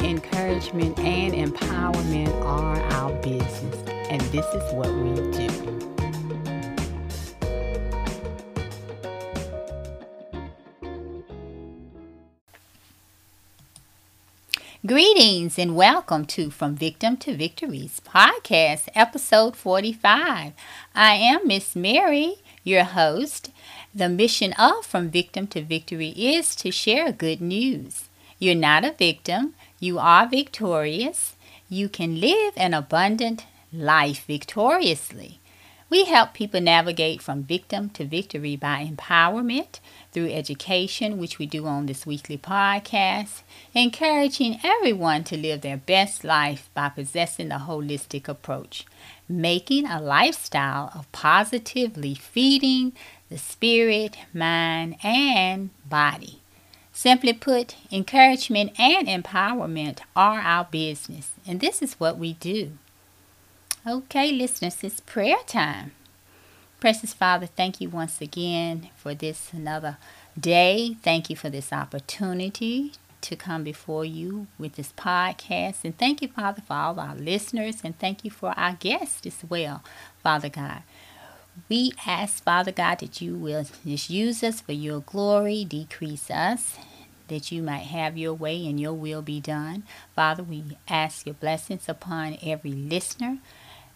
encouragement and empowerment are our business, and this is what we do. Greetings and welcome to From Victim to Victories podcast, episode 45. I am Miss Mary, your host. The mission of From Victim to Victory is to share good news. You're not a victim, you are victorious. You can live an abundant life victoriously. We help people navigate from victim to victory by empowerment through education, which we do on this weekly podcast, encouraging everyone to live their best life by possessing a holistic approach, making a lifestyle of positively feeding the spirit, mind, and body. Simply put, encouragement and empowerment are our business, and this is what we do. Okay, listeners, it's prayer time. Precious Father, thank you once again for this another day. Thank you for this opportunity to come before you with this podcast. And thank you, Father, for all our listeners. And thank you for our guests as well, Father God. We ask, Father God, that you will just use us for your glory, decrease us, that you might have your way and your will be done. Father, we ask your blessings upon every listener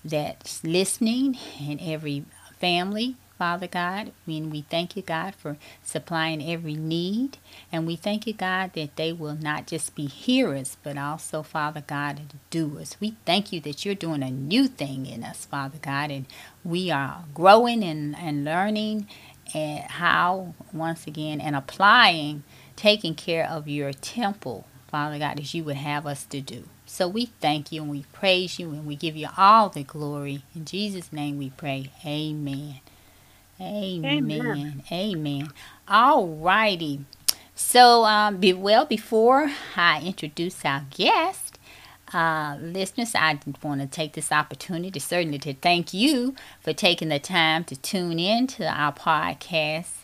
that's listening and every family, Father God. When we thank you, God, for supplying every need. And we thank you, God, that they will not just be hearers, but also, Father God, doers. We thank you that you're doing a new thing in us, Father God. And we are growing and, and learning and how, once again, and applying, taking care of your temple, Father God, as you would have us to do. So we thank you and we praise you and we give you all the glory. In Jesus' name we pray. Amen. Amen. Amen. Amen. All righty. So, um, be, well, before I introduce our guest, uh, listeners, I want to take this opportunity certainly to thank you for taking the time to tune in to our podcast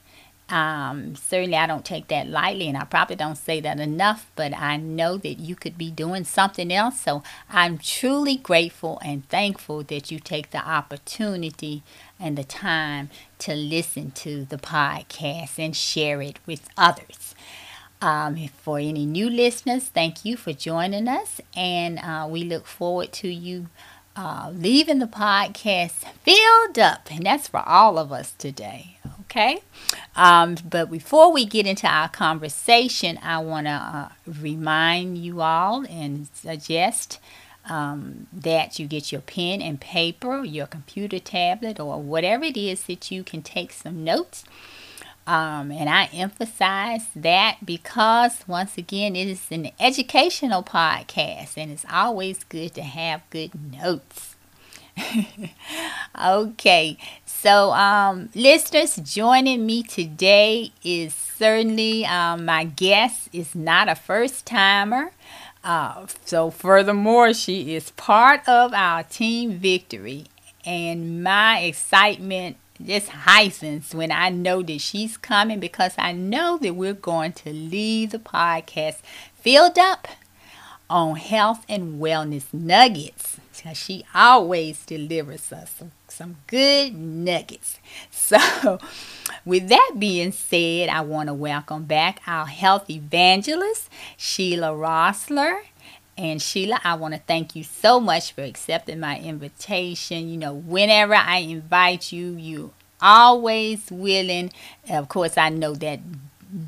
um, certainly, I don't take that lightly, and I probably don't say that enough, but I know that you could be doing something else. So I'm truly grateful and thankful that you take the opportunity and the time to listen to the podcast and share it with others. Um, for any new listeners, thank you for joining us, and uh, we look forward to you uh, leaving the podcast filled up, and that's for all of us today. Okay. Um, but before we get into our conversation, I want to uh, remind you all and suggest um, that you get your pen and paper, your computer tablet, or whatever it is that you can take some notes. Um, and I emphasize that because, once again, it is an educational podcast and it's always good to have good notes. okay, so um, listeners, joining me today is certainly um, my guest is not a first timer. Uh, so, furthermore, she is part of our team victory, and my excitement just heightens when I know that she's coming because I know that we're going to leave the podcast filled up on health and wellness nuggets she always delivers us some, some good nuggets. So, with that being said, I want to welcome back our health evangelist, Sheila Rossler. And Sheila, I want to thank you so much for accepting my invitation. You know, whenever I invite you, you always willing. Of course, I know that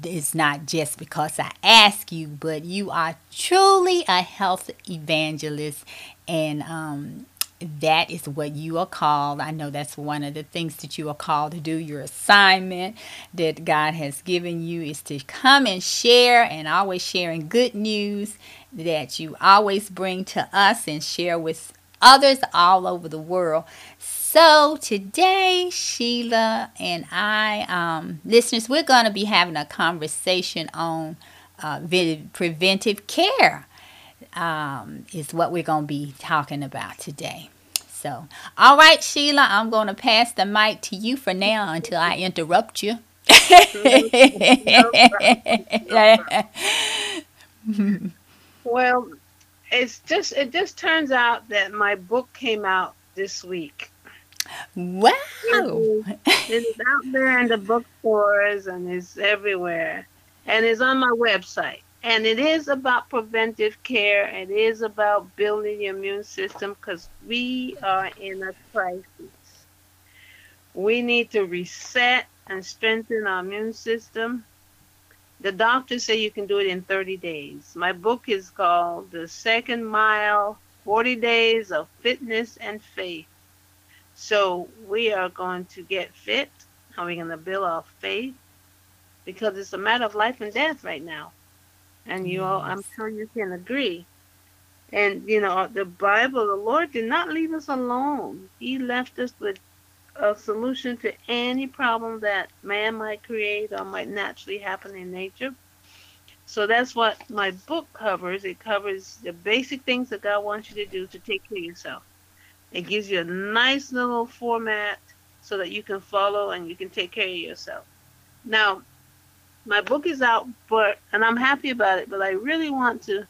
it's not just because I ask you, but you are truly a health evangelist. And um, that is what you are called. I know that's one of the things that you are called to do. Your assignment that God has given you is to come and share and always sharing good news that you always bring to us and share with others all over the world. So today, Sheila and I, um, listeners, we're going to be having a conversation on uh, preventive care. Um, is what we're going to be talking about today. So, all right, Sheila, I'm going to pass the mic to you for now until I interrupt you. well, it's just it just turns out that my book came out this week. Wow! It's out there in the bookstores and it's everywhere, and it's on my website. And it is about preventive care. It is about building your immune system because we are in a crisis. We need to reset and strengthen our immune system. The doctors say you can do it in 30 days. My book is called The Second Mile 40 Days of Fitness and Faith. So we are going to get fit Are we're going to build our faith because it's a matter of life and death right now and you all, I'm sure you can agree. And you know, the Bible, the Lord did not leave us alone. He left us with a solution to any problem that man might create or might naturally happen in nature. So that's what my book covers. It covers the basic things that God wants you to do to take care of yourself. It gives you a nice little format so that you can follow and you can take care of yourself. Now, my book is out, but and I'm happy about it. But I really want to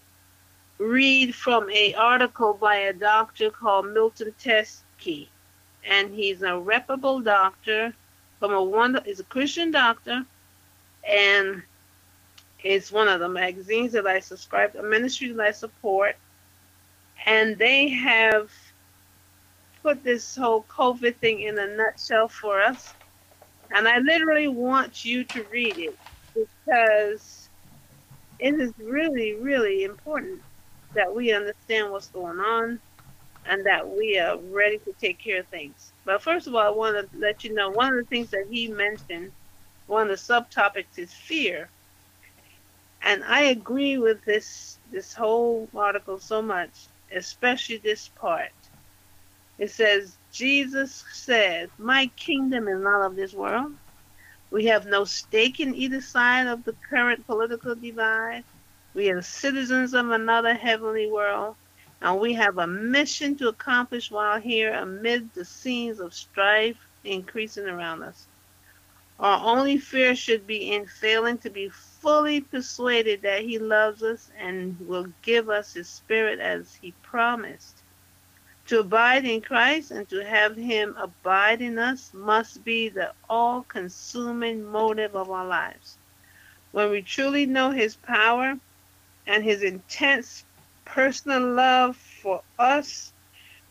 read from a article by a doctor called Milton Teske, and he's a reputable doctor from a one. He's a Christian doctor, and it's one of the magazines that I subscribe, a ministry that I support, and they have put this whole COVID thing in a nutshell for us. And I literally want you to read it because it is really, really important that we understand what's going on and that we are ready to take care of things. But first of all, I want to let you know one of the things that he mentioned, one of the subtopics is fear. And I agree with this this whole article so much, especially this part. It says, Jesus said, My kingdom is not of this world. We have no stake in either side of the current political divide. We are citizens of another heavenly world, and we have a mission to accomplish while here amid the scenes of strife increasing around us. Our only fear should be in failing to be fully persuaded that He loves us and will give us His Spirit as He promised. To abide in Christ and to have Him abide in us must be the all consuming motive of our lives. When we truly know His power and His intense personal love for us,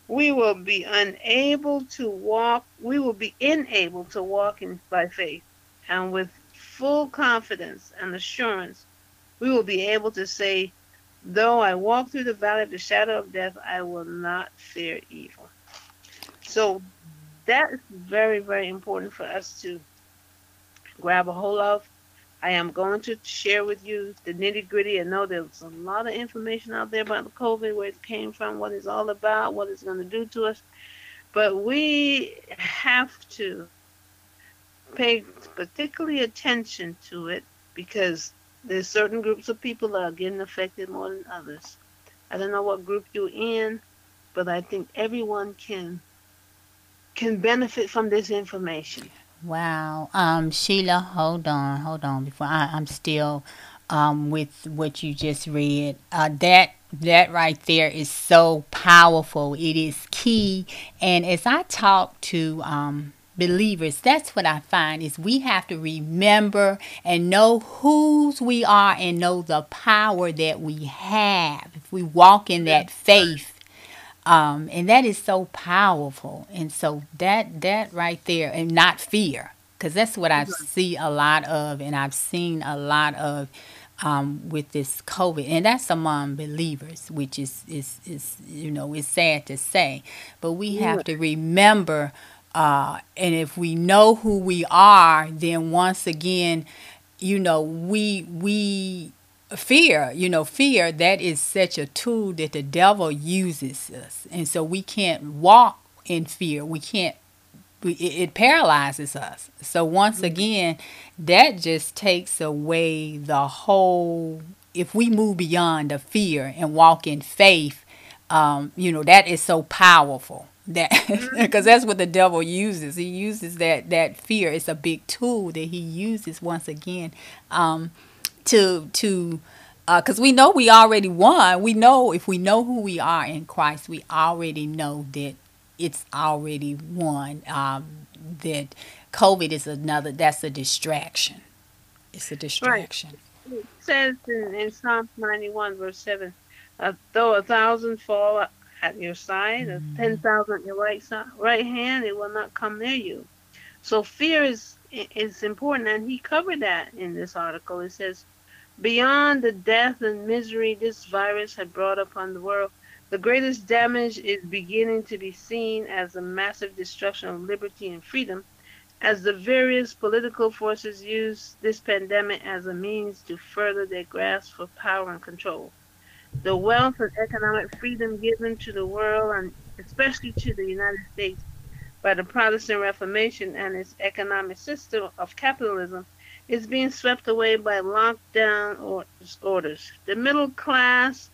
we will be unable to walk, we will be unable to walk in by faith. And with full confidence and assurance, we will be able to say, Though I walk through the valley of the shadow of death, I will not fear evil. So that is very, very important for us to grab a hold of. I am going to share with you the nitty gritty. I know there's a lot of information out there about the COVID, where it came from, what it's all about, what it's going to do to us. But we have to pay particularly attention to it because there's certain groups of people that are getting affected more than others. I don't know what group you're in, but I think everyone can can benefit from this information. Wow. Um, Sheila, hold on, hold on. Before I, I'm still um, with what you just read. Uh, that that right there is so powerful. It is key. And as I talk to um, believers, that's what I find is we have to remember and know whose we are and know the power that we have if we walk in that faith. Um, and that is so powerful. And so that that right there, and not fear, because that's what I see a lot of, and I've seen a lot of um, with this COVID, and that's among believers, which is is is you know it's sad to say, but we have to remember, uh, and if we know who we are, then once again, you know we we fear you know fear that is such a tool that the devil uses us. And so we can't walk in fear. We can't we, it, it paralyzes us. So once again that just takes away the whole if we move beyond the fear and walk in faith um, you know that is so powerful that because that's what the devil uses he uses that that fear it's a big tool that he uses once again um, to to because we know we already won. We know if we know who we are in Christ, we already know that it's already won. Um, that COVID is another. That's a distraction. It's a distraction. Right. It says in, in Psalms 91, verse 7, uh, though a thousand fall at your side, mm-hmm. ten thousand at your right side, right hand, it will not come near you. So fear is is important, and he covered that in this article. It says Beyond the death and misery this virus had brought upon the world, the greatest damage is beginning to be seen as the massive destruction of liberty and freedom, as the various political forces use this pandemic as a means to further their grasp for power and control. The wealth and economic freedom given to the world, and especially to the United States, by the Protestant Reformation and its economic system of capitalism is being swept away by lockdown orders. The middle class,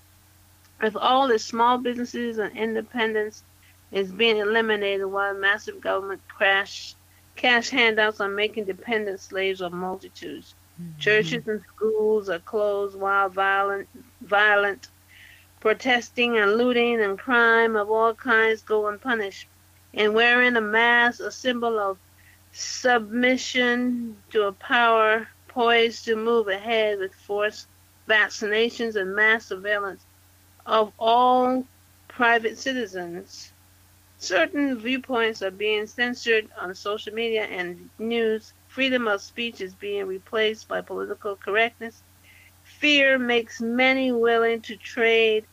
with all its small businesses and independents, is being eliminated while massive government crash, cash handouts are making dependent slaves of multitudes. Mm-hmm. Churches and schools are closed while violent, violent protesting and looting and crime of all kinds go unpunished. And wearing a mask, a symbol of submission to a power poised to move ahead with force, vaccinations, and mass surveillance of all private citizens. Certain viewpoints are being censored on social media and news. Freedom of speech is being replaced by political correctness. Fear makes many willing to trade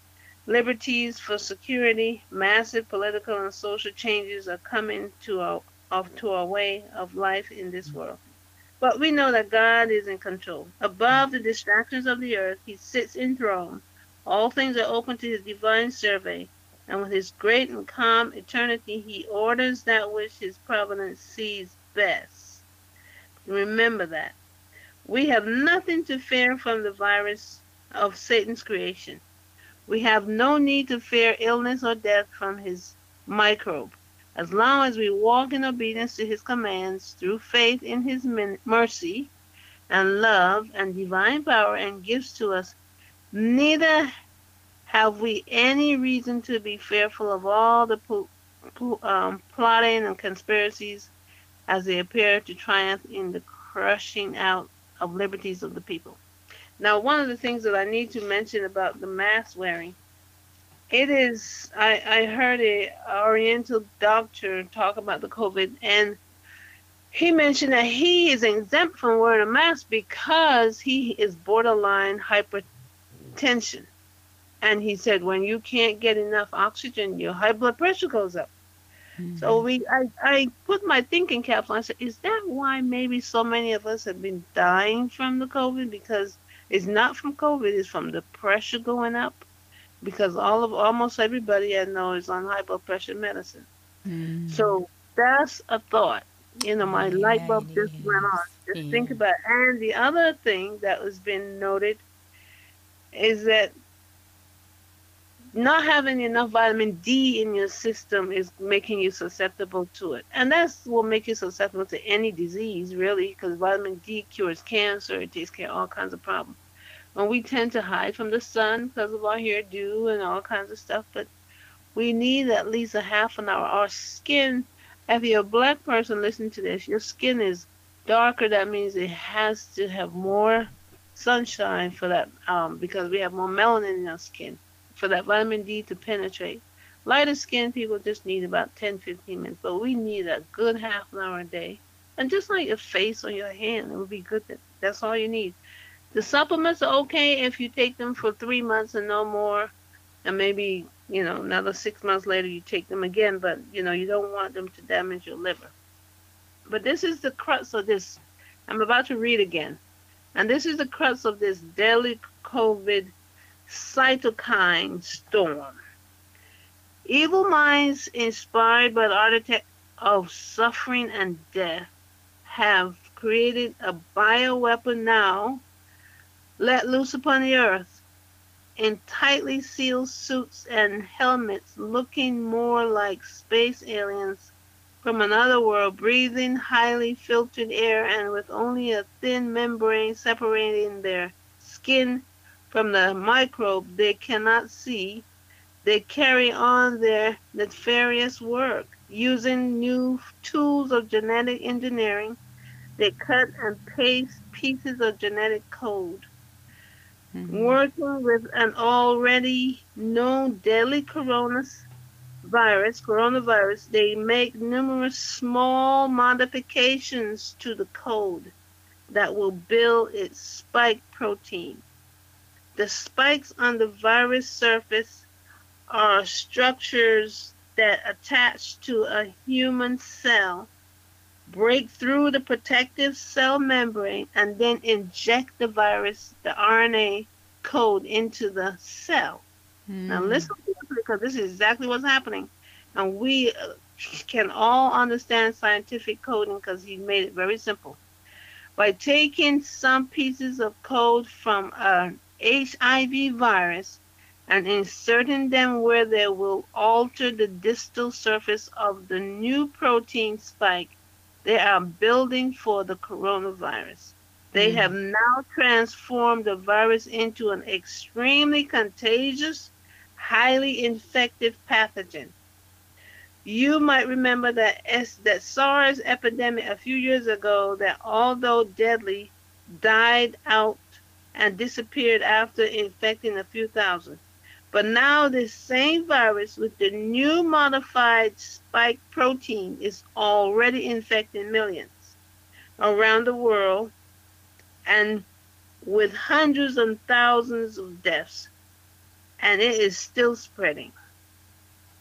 liberties for security. Massive political and social changes are coming to our of to our way of life in this world. But we know that God is in control. Above the distractions of the earth, he sits enthroned. All things are open to his divine survey, and with his great and calm eternity, he orders that which his providence sees best. Remember that. We have nothing to fear from the virus of Satan's creation. We have no need to fear illness or death from his microbe. As long as we walk in obedience to his commands through faith in his mercy and love and divine power and gifts to us, neither have we any reason to be fearful of all the um, plotting and conspiracies as they appear to triumph in the crushing out of liberties of the people. Now, one of the things that I need to mention about the mask wearing it is. I I heard a Oriental doctor talk about the COVID, and he mentioned that he is exempt from wearing a mask because he is borderline hypertension. And he said when you can't get enough oxygen, your high blood pressure goes up. Mm-hmm. So we, I, I put my thinking cap on. I said, is that why maybe so many of us have been dying from the COVID? Because it's not from COVID; it's from the pressure going up because all of almost everybody I know is on high blood pressure medicine. Mm. So that's a thought. You know, my yeah, light bulb just went on. Just think about it. And the other thing that has been noted is that not having enough vitamin D in your system is making you susceptible to it. And that's what makes you susceptible to any disease, really, because vitamin D cures cancer, it takes care of all kinds of problems. And we tend to hide from the sun because of our hairdo and all kinds of stuff, but we need at least a half an hour. Our skin, if you're a black person listening to this, your skin is darker. That means it has to have more sunshine for that, um, because we have more melanin in our skin for that vitamin D to penetrate. Lighter skin people just need about 10 15 minutes, but we need a good half an hour a day. And just like your face or your hand, it would be good that that's all you need The supplements are okay if you take them for three months and no more, and maybe you know another six months later you take them again. But you know you don't want them to damage your liver. But this is the crux of this. I'm about to read again, and this is the crux of this deadly COVID cytokine storm. Evil minds inspired by the architect of suffering and death have created a bioweapon now let loose upon the earth in tightly sealed suits and helmets looking more like space aliens from another world, breathing highly filtered air and with only a thin membrane separating their skin from the microbe they cannot see they carry on their nefarious work using new tools of genetic engineering. They cut and paste pieces of genetic code. Mm-hmm. Working with an already known deadly coronavirus, coronavirus, they make numerous small modifications to the code that will build its spike protein. The spikes on the virus surface are structures that attach to a human cell, break through the protective cell membrane, and then inject the virus, the RNA code, into the cell. Mm. Now, listen because this is exactly what's happening. And we uh, can all understand scientific coding because he made it very simple. By taking some pieces of code from an HIV virus and inserting them where they will alter the distal surface of the new protein spike they are building for the coronavirus. They mm. have now transformed the virus into an extremely contagious, highly infective pathogen. You might remember that S- that SARS epidemic a few years ago that although deadly died out and disappeared after infecting a few thousand. But now this same virus with the new modified spike protein is already infecting millions around the world and with hundreds and thousands of deaths. And it is still spreading.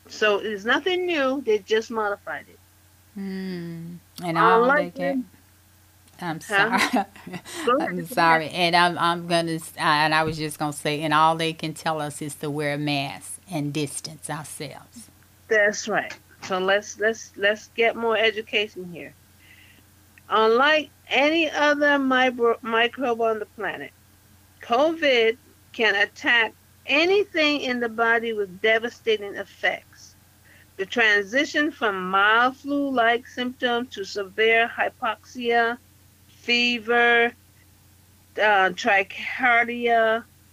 So it's nothing new, they just modified it. Mm. And all they can I'm sorry. I'm sorry, and I'm I'm gonna and I was just gonna say, and all they can tell us is to wear masks and distance ourselves. That's right. So let's let's let's get more education here. Unlike any other micro, microbe on the planet, COVID can attack anything in the body with devastating effects. The transition from mild flu-like symptoms to severe hypoxia fever, uh,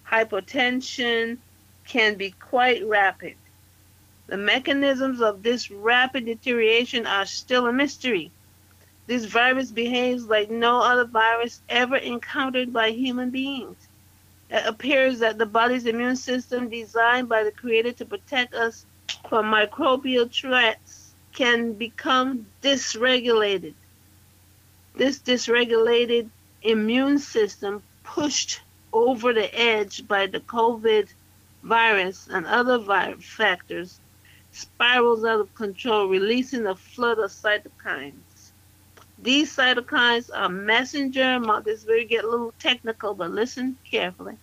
hypotension can be quite rapid. The mechanisms of this rapid deterioration are still a mystery. This virus behaves like no other virus ever encountered by human beings. It appears that the body's immune system, designed by the Creator to protect us from microbial threats, can become dysregulated. This dysregulated immune system pushed over the edge by the COVID virus and other virus factors spirals out of control, releasing a flood of cytokines. These cytokines are messenger, this will get a little technical, but listen carefully.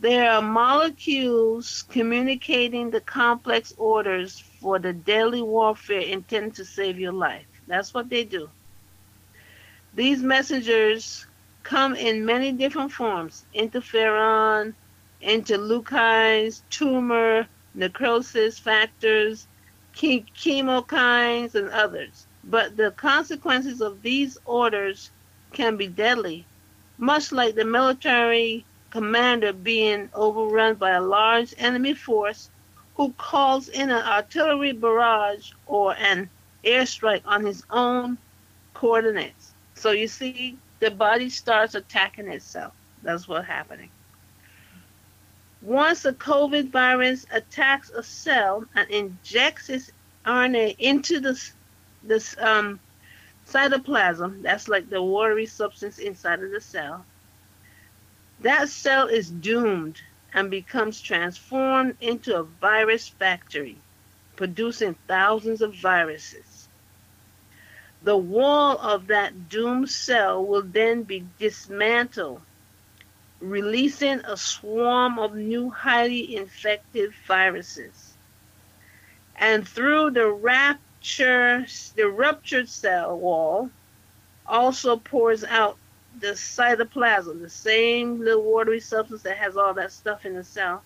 They are molecules communicating the complex orders for the deadly warfare intended to save your life. That's what they do. These messengers come in many different forms interferon, interleukins, tumor, necrosis factors, chemokines, and others. But the consequences of these orders can be deadly, much like the military commander being overrun by a large enemy force who calls in an artillery barrage or an airstrike on his own coordinates. So you see, the body starts attacking itself. That's what's happening. Once a COVID virus attacks a cell and injects its RNA into this this um, cytoplasm, that's like the watery substance inside of the cell, that cell is doomed and becomes transformed into a virus factory, producing thousands of viruses. The wall of that doomed cell will then be dismantled, releasing a swarm of new highly infective viruses. And through the rupture, the ruptured cell wall also pours out the cytoplasm, the same little watery substance that has all that stuff in the cell,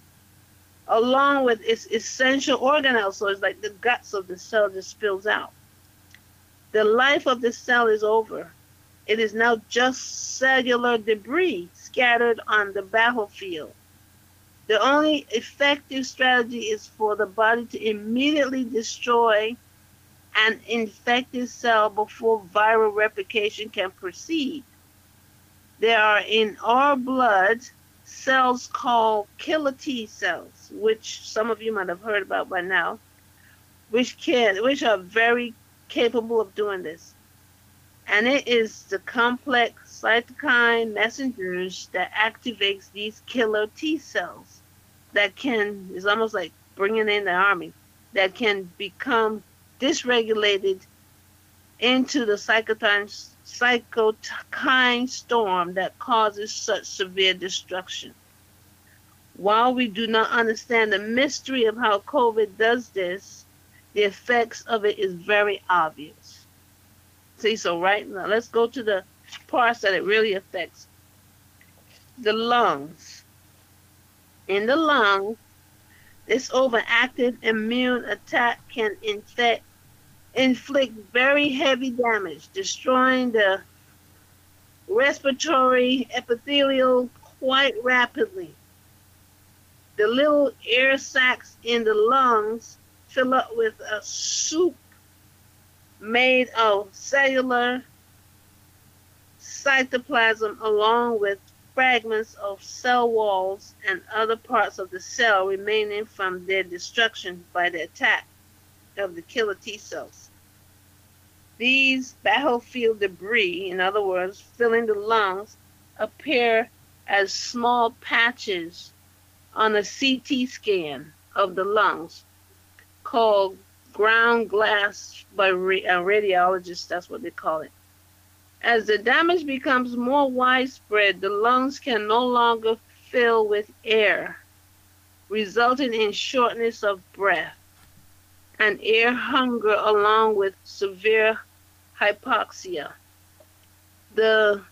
along with its essential organelles. So it's like the guts of the cell just spills out. The life of the cell is over. It is now just cellular debris scattered on the battlefield. The only effective strategy is for the body to immediately destroy an infected cell before viral replication can proceed. There are in our blood cells called killer T cells, which some of you might have heard about by now, which can which are very capable of doing this. And it is the complex cytokine messengers that activates these killer T cells that can is almost like bringing in the army that can become dysregulated into the cytokine cytokine storm that causes such severe destruction. While we do not understand the mystery of how COVID does this, the effects of it is very obvious. See, so right now, let's go to the parts that it really affects. The lungs. In the lungs, this overactive immune attack can infect inflict very heavy damage, destroying the respiratory epithelial quite rapidly. The little air sacs in the lungs fill up with a soup made of cellular cytoplasm along with fragments of cell walls and other parts of the cell remaining from their destruction by the attack of the killer T cells. These battlefield debris, in other words, filling the lungs, appear as small patches on a CT scan of the lungs called ground glass by uh, radiologists, that's what they call it. As the damage becomes more widespread, the lungs can no longer fill with air, resulting in shortness of breath and air hunger along with severe hypoxia. The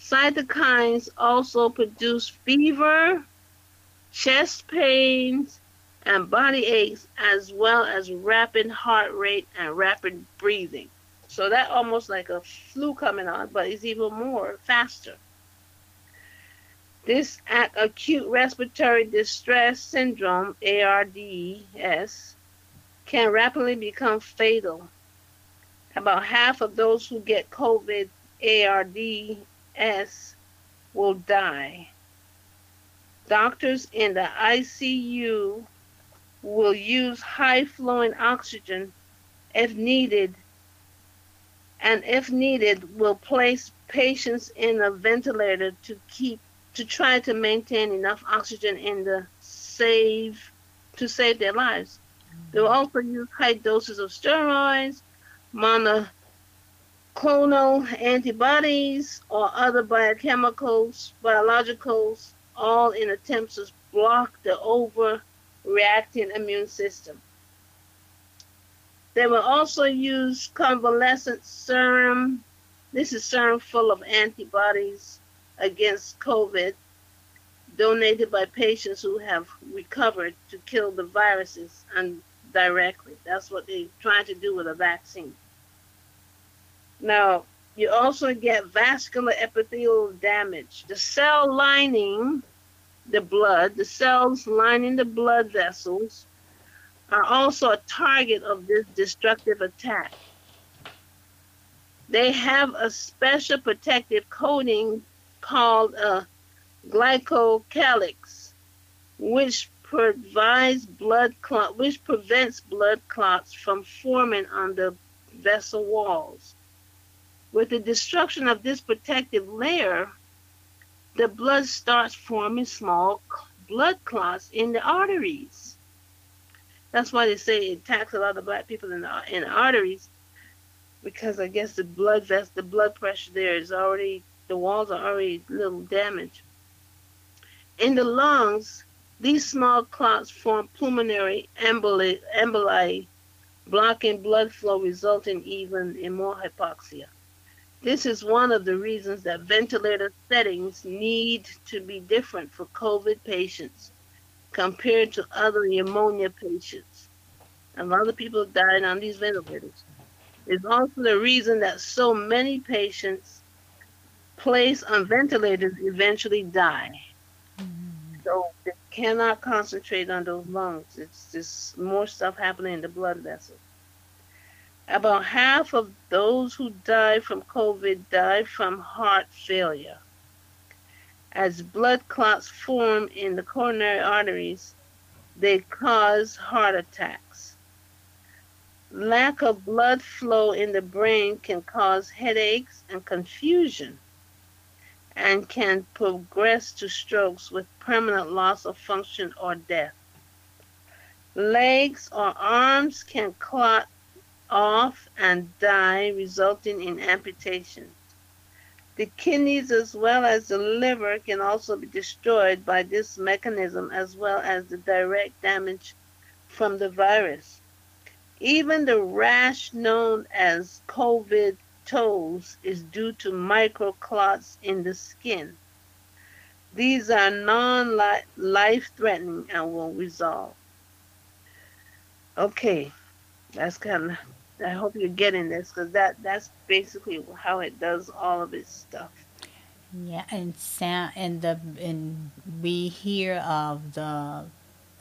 cytokines also produce fever, chest pains, and body aches, as well as rapid heart rate and rapid breathing. So that almost like a flu coming on, but it's even more faster. This acute respiratory distress syndrome, ARDS, can rapidly become fatal. About half of those who get COVID ARDS will die. Doctors in the ICU will use high flowing oxygen if needed, and if needed, will place patients in a ventilator to keep to try to maintain enough oxygen in the save to save their lives. They'll mm-hmm. also use high doses of steroids, monoclonal antibodies, or other biochemicals, biologicals, all in attempts to block the overreacting immune system. They will also use convalescent serum. This is serum full of antibodies against COVID, donated by patients who have recovered to kill the viruses and directly. That's what they're trying to do with a vaccine. Now, you also get vascular epithelial damage. The cell lining the blood, the cells lining the blood vessels, are also a target of this destructive attack. They have a special protective coating called a glycocalyx, which provides blood clot, which prevents blood clots from forming on the vessel walls. With the destruction of this protective layer, the blood starts forming small blood clots in the arteries. That's why they say it attacks a lot of black people in the in the arteries, because I guess the blood vest, the blood pressure there is already the walls are already a little damaged. In the lungs, these small clots form pulmonary emboli, emboli blocking blood flow, resulting even in more hypoxia. This is one of the reasons that ventilator settings need to be different for COVID patients compared to other pneumonia patients. A lot of people have died on these ventilators. It's also the reason that so many patients placed on ventilators eventually die. Mm-hmm. So they cannot concentrate on those lungs. It's just more stuff happening in the blood vessels. About half of those who die from COVID die from heart failure. As blood clots form in the coronary arteries, they cause heart attacks. Lack of blood flow in the brain can cause headaches and confusion and can progress to strokes with permanent loss of function or death. Legs or arms can clot off and die, resulting in amputation. The kidneys as well as the liver can also be destroyed by this mechanism as well as the direct damage from the virus. Even the rash known as COVID toes is due to microclots in the skin. These are non life threatening and will resolve. Okay, that's kind of I hope you're getting this because that that's basically how it does all of its stuff. Yeah, and sound and the and we hear of the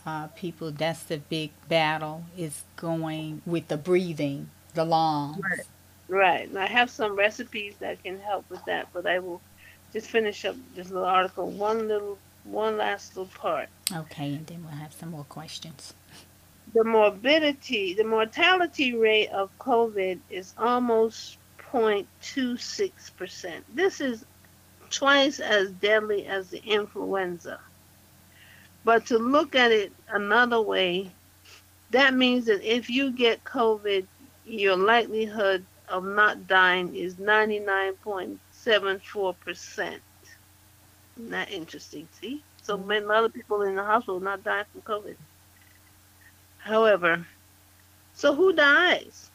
uh, people. That's the big battle is going with the breathing, the lungs. Right. Right. And I have some recipes that can help with that, but I will just finish up this little article. One little, one last little part. Okay, and then we'll have some more questions the morbidity, the mortality rate of COVID is almost 0.26%. This is twice as deadly as the influenza. But to look at it another way, that means that if you get COVID, your likelihood of not dying is 99.74%. Isn't interesting? See? So mm-hmm. many other people in the hospital not dying from COVID. However, so who dies?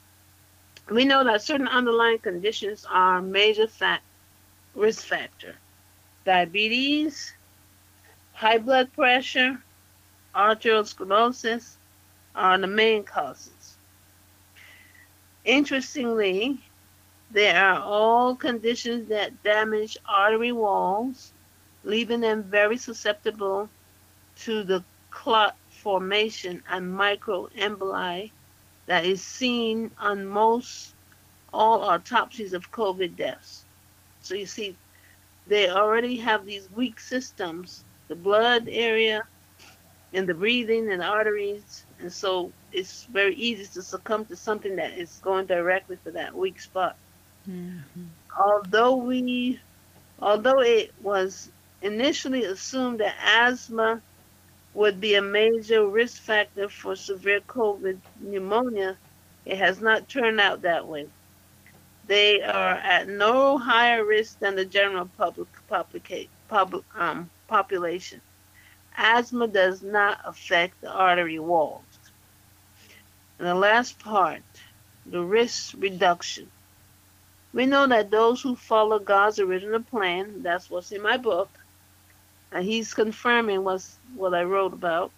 We know that certain underlying conditions are major fact, risk factor. Diabetes, high blood pressure, arteriosclerosis are the main causes. Interestingly, they are all conditions that damage artery walls, leaving them very susceptible to the clot formation and microemboli that is seen on most all autopsies of COVID deaths. So you see, they already have these weak systems, the blood area and the breathing and arteries. And so it's very easy to succumb to something that is going directly for that weak spot. Mm-hmm. Although we, although it was initially assumed that asthma would be a major risk factor for severe COVID pneumonia, it has not turned out that way. They are at no higher risk than the general public, public um, population. Asthma does not affect the artery walls. And the last part, the risk reduction. We know that those who follow God's original plan, that's what's in my book, and he's confirming what's, what I wrote about.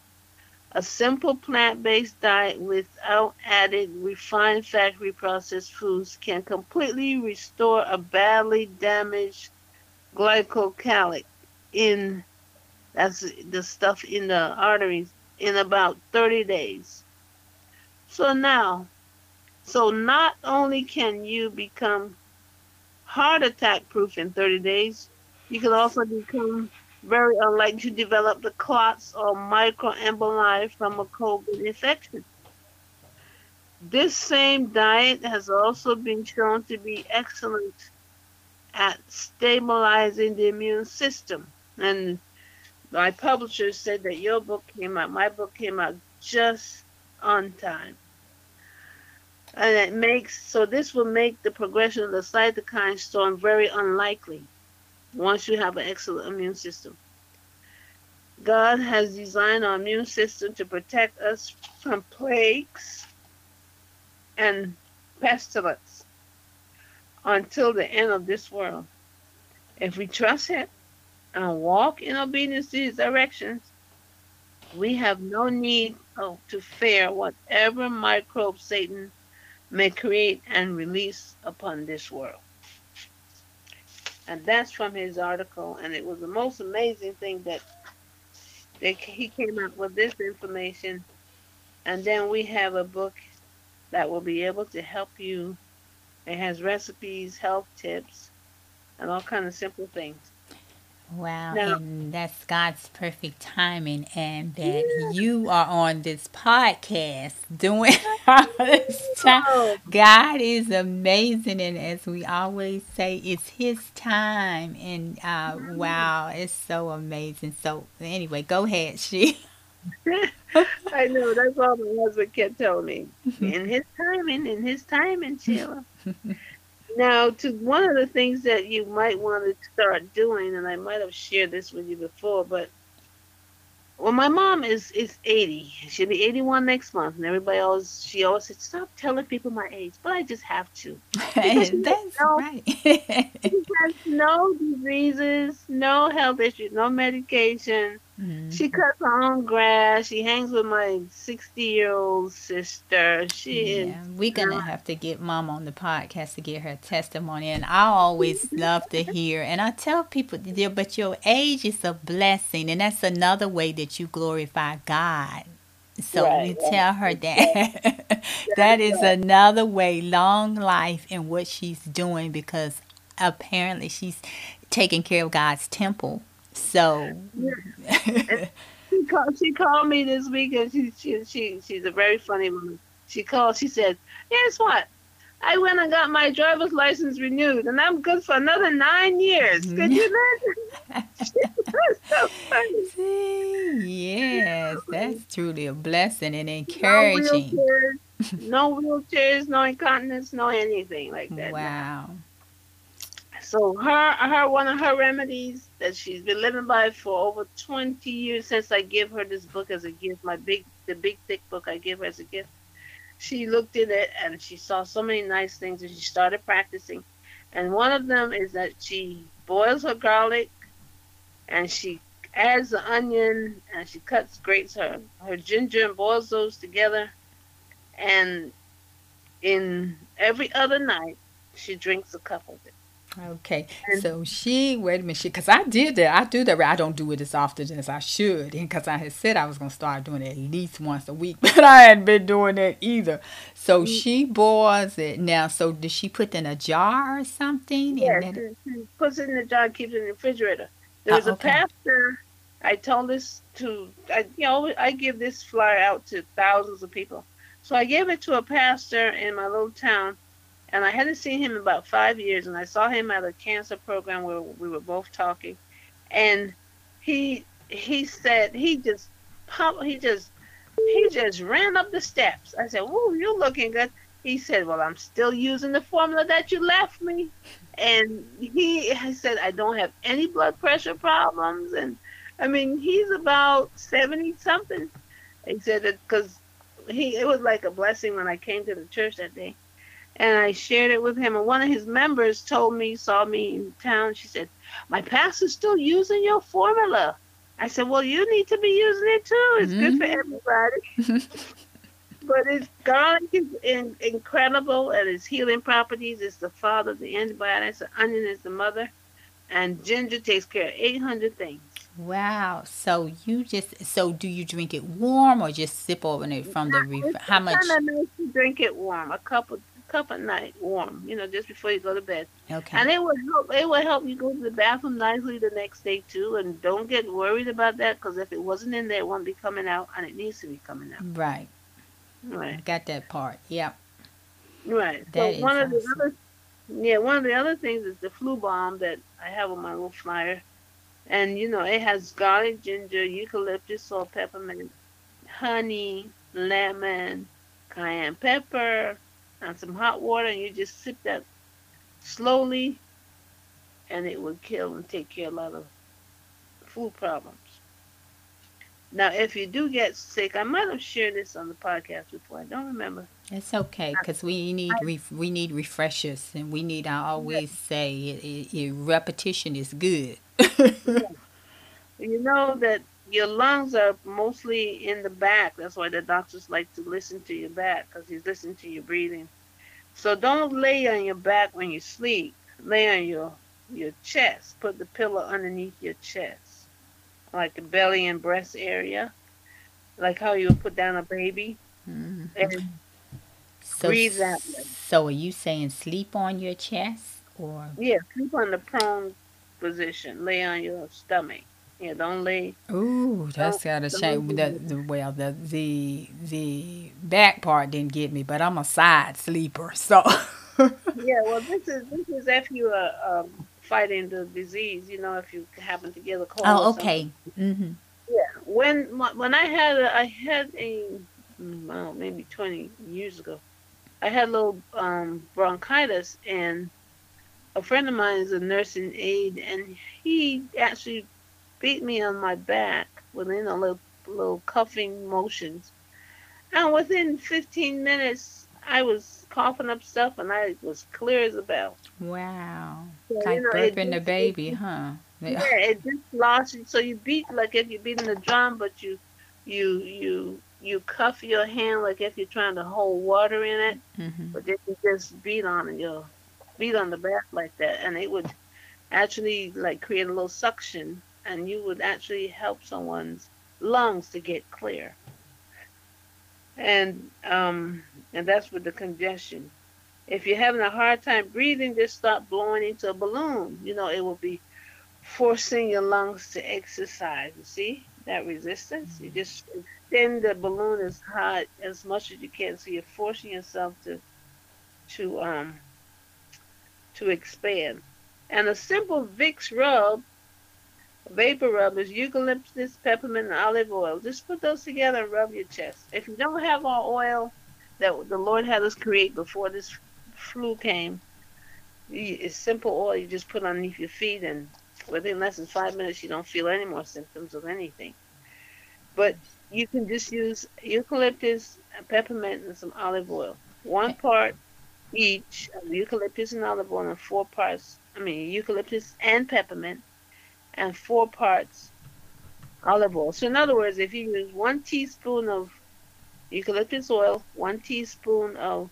A simple plant based diet without added refined factory processed foods can completely restore a badly damaged glycocalyx in that's the stuff in the arteries in about 30 days. So now, so not only can you become heart attack proof in 30 days, you can also become very unlikely to develop the clots or microemboli from a COVID infection. This same diet has also been shown to be excellent at stabilizing the immune system. And my publisher said that your book came out, my book came out just on time. And it makes, so this will make the progression of the cytokine storm very unlikely once you have an excellent immune system. God has designed our immune system to protect us from plagues and pestilence until the end of this world. If we trust Him and walk in obedience to His directions, we have no need to fear whatever microbe Satan may create and release upon this world. And that's from his article, and it was the most amazing thing that they, he came up with this information, and then we have a book that will be able to help you. It has recipes, health tips, and all kind of simple things. Wow, Now- and that's God's perfect timing, and that you are on this podcast doing all this time. God is amazing, and as we always say, it's His time. And uh, wow, it's so amazing. So anyway, go ahead, she. I know that's all my husband kept telling me. In his timing, in his timing, Sheila. Now, to one of the things that you might want to start doing, and I might have shared this with you before, but well, my mom is is eighty. She'll be eighty one next month, and everybody always she always said, "Stop telling people my age," but I just have to. that's No. right. She has no diseases, no health issues, no medication. Mhm. She cuts her own grass. She hangs with my 60 year old sister. She Yeah, we're gonna have to get mom on the podcast to get her testimony, and I always love to hear. And I tell people, but your age is a blessing, and that's another way that you glorify God. So Right, we right. tell her that that is another way, long life in what she's doing, because apparently she's taking care of God's temple. So. She called, she called me this week and she, she, she, she's a very funny woman. She called, she said, Guess what? I went and got my driver's license renewed and I'm good for another nine years. Could you imagine? That's so funny. See, yes, that's truly a blessing and encouraging. No wheelchairs, no wheelchairs, no incontinence, no anything like that. Wow. So her her one of her remedies that she's been living by for over twenty years since I gave her this book as a gift, my big the big thick book I gave her as a gift. She looked in it and she saw so many nice things and she started practicing. And one of them is that she boils her garlic and she adds the onion and she cuts grates her her ginger and boils those together and in every other night she drinks a cup of it. Okay, so she wait a minute, she because I did that. I do that. I don't do it as often as I should, and because I had said I was gonna start doing it at least once a week, but I hadn't been doing that either. So Mm. she boils it now. So did she put it in a jar or something? Yes, And she puts it in the jar, keeps it in the refrigerator. There's Oh, a pastor. I told this to, I, you know, I give this flyer out to thousands of people. So I gave it to a pastor in my little town, and I hadn't seen him in about five years, and I saw him at a cancer program where we were both talking, and he he said he just he just he just ran up the steps. I said, "Whoa, you're looking good." He said, "Well, I'm still using the formula that you left me." and he I said I don't have any blood pressure problems, and I mean he's about seventy something. He said that because he it was like a blessing when I came to the church that day, and I shared it with him. And one of his members told me, saw me in town. She said, "My pastor's still using your formula." I said, "Well, you need to be using it too. It's good for mm-hmm. everybody." But it's garlic is in, incredible at its healing properties. It's the father of the antibiotics. The onion is the mother, and ginger takes care of eight hundred things. wow. So you just so do you drink it warm or just sip on it from the ref? How much? Nice to drink it warm, a cup of cup at night, warm. You know, just before you go to bed, Okay. and it will help. It would help you go to the bathroom nicely the next day too. And don't get worried about that because if it wasn't in there, it won't be coming out, and it needs to be coming out. Right. Right. Got that part. Yep. Right. That so one is of the other Yeah, one of the other things is the flu bomb that I have on my little flyer. And you know, it has garlic, ginger, eucalyptus, salt, peppermint, honey, lemon, cayenne pepper, and some hot water, and you just sip that slowly, and it will kill and take care of a lot of food problems. Now, if you do get sick, I might have shared this on the podcast before. I don't remember. It's okay because we need we need refreshers, and we need. I always say, it, it, it, repetition is good. You know that your lungs are mostly in the back. That's why the doctors like to listen to your back because he's listening to your breathing. So don't lay on your back when you sleep. Lay on your your chest. Put the pillow underneath your chest, like the belly and breast area, like how you would put down a baby. Mm-hmm. And So, breathe that way. so are you saying sleep on your chest or? Yeah, sleep on the prone position. Lay on your stomach. Yeah, don't lay. Ooh, that's got don't shame. The, that. the well, the the the back part didn't get me, but I'm a side sleeper, so. Yeah, well, this is this is if you are um, fighting the disease. You know, if you happen to get a cold. oh, okay. Mm-hmm. Yeah, when my- when I had a, I had a mm, well, maybe twenty years ago, I had a little um, bronchitis, and a friend of mine is a nursing aide, and he actually beat me on my back with you know little little cuffing motions, and within fifteen minutes I was coughing up stuff, and I was clear as a bell. Wow. So, Like you know, it burping the baby, huh? yeah, it just lost you. So you beat like if you're beating the drum, but you, you, you, you cuff your hand like if you're trying to hold water in it, hmm but then you just beat on it, you beat on the back like that, and it would actually like create a little suction, and you would actually help someone's lungs to get clear. And um, and that's with the congestion. If you're having a hard time breathing, just stop blowing into a balloon. You know, it will be forcing your lungs to exercise. You see that resistance? You just extend the balloon as high as much as you can, so you're forcing yourself to to um to expand. And a simple Vicks rub, vapor rub, is eucalyptus, peppermint, and olive oil. Just put those together and rub your chest. If you don't have our oil that the Lord had us create before this flu came, it's simple oil you just put underneath your feet, and within less than five minutes, you don't feel any more symptoms of anything. But you can just use eucalyptus, peppermint, and some olive oil. One part each of eucalyptus and olive oil, and four parts. I mean, eucalyptus and peppermint, and four parts olive oil. So, in other words, if you use one teaspoon of eucalyptus oil, one teaspoon of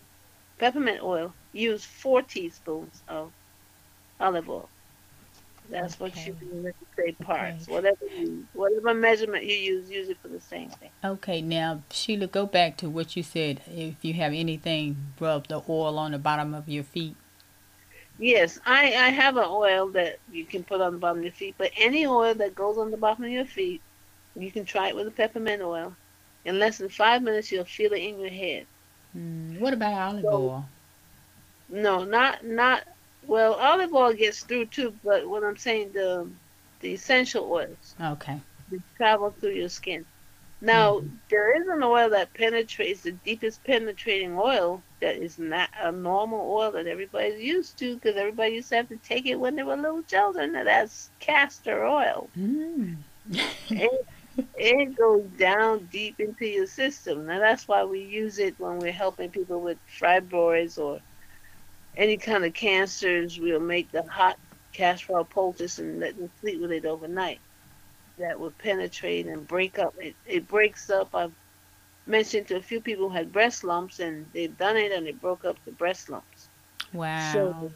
peppermint oil, use four teaspoons of olive oil. That's what you Okay. do when you say parts. Okay. Whatever you, whatever measurement you use, use it for the same thing. Okay, now Sheila, go back to what you said. If you have anything, rub the oil on the bottom of your feet. Yes, I, I have an oil that you can put on the bottom of your feet, but any oil that goes on the bottom of your feet, you can try it with a peppermint oil. In less than five minutes, you'll feel it in your head. Mm, what about olive So- oil? No, not not. Well, olive oil gets through too, but what I'm saying the the essential oils Okay. that travel through your skin. Now there is an oil that penetrates the deepest penetrating oil that is not a normal oil that everybody's used to because everybody used to have to take it when they were little children. And that's castor oil. Mm. it, it goes down deep into your system. Now that's why we use it when we're helping people with fibroids or any kind of cancers. We'll make the hot castor oil poultice and let them sleep with it overnight. That will penetrate and break up. It, it breaks up. I've mentioned to a few people who had breast lumps and they've done it and it broke up the breast lumps. Wow. So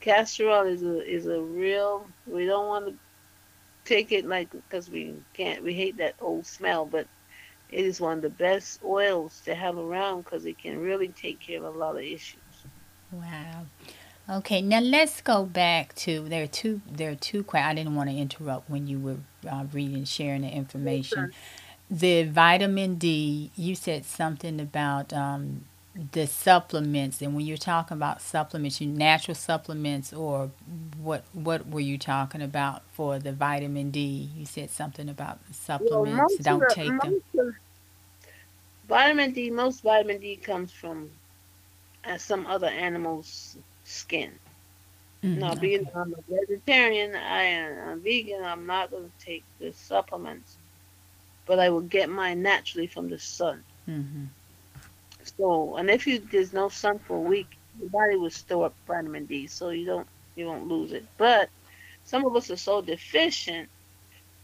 castor oil is a is a real. We don't want to take it like because we can't. We hate that old smell, but it is one of the best oils to have around because it can really take care of a lot of issues. Wow. Okay, now let's go back to there are two there are two I didn't want to interrupt when you were uh, reading sharing the information. The vitamin D, you said something about um, the supplements, and when you're talking about supplements, you natural supplements, or what what were you talking about for the vitamin D? You said something about supplements. Well, Don't take them. vitamin D, most vitamin D comes from uh, some other animal's skin. Mm, Now, okay. being I'm a vegetarian, I am I'm vegan, I'm not going to take the supplements, but I will get mine naturally from the sun. hmm So, and if you there's no sun for a week, your body will store up vitamin D, so you don't you won't lose it. But some of us are so deficient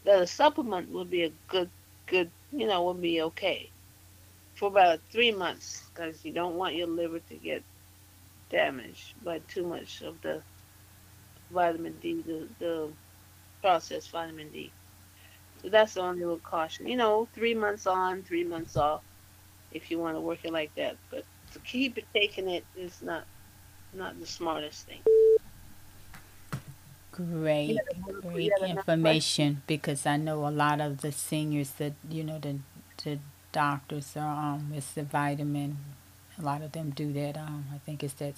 that a supplement would be a good good you know would be okay for about three months because you don't want your liver to get damaged by too much of the vitamin D, the the processed vitamin D. So that's the only little caution. You know, three months on, three months off if you want to work it like that. But to keep it taking it is not not the smartest thing. Great, You had another- great you had another information because I know a lot of the seniors that you know the the doctors are um it's the vitamin. A lot of them do that. Um, I think it's that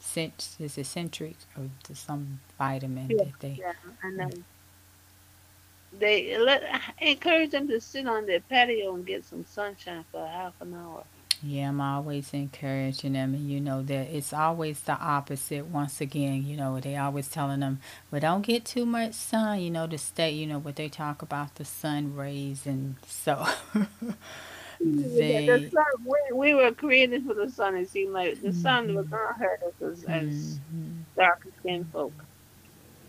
cent is it centric or to some vitamin Yeah, that they. Yeah, and then they let encourage them to sit on their patio and get some sunshine for half an hour. Yeah, I'm always encouraging them, and you know that it's always the opposite. Once again, you know they always telling them, "Well, don't get too much sun." You know to stay. You know what they talk about the sun rays, and so The, they. the sun, we, we were created for the sun. It seemed like the sun was not hurt us as, as Mhm. darker skinned folk.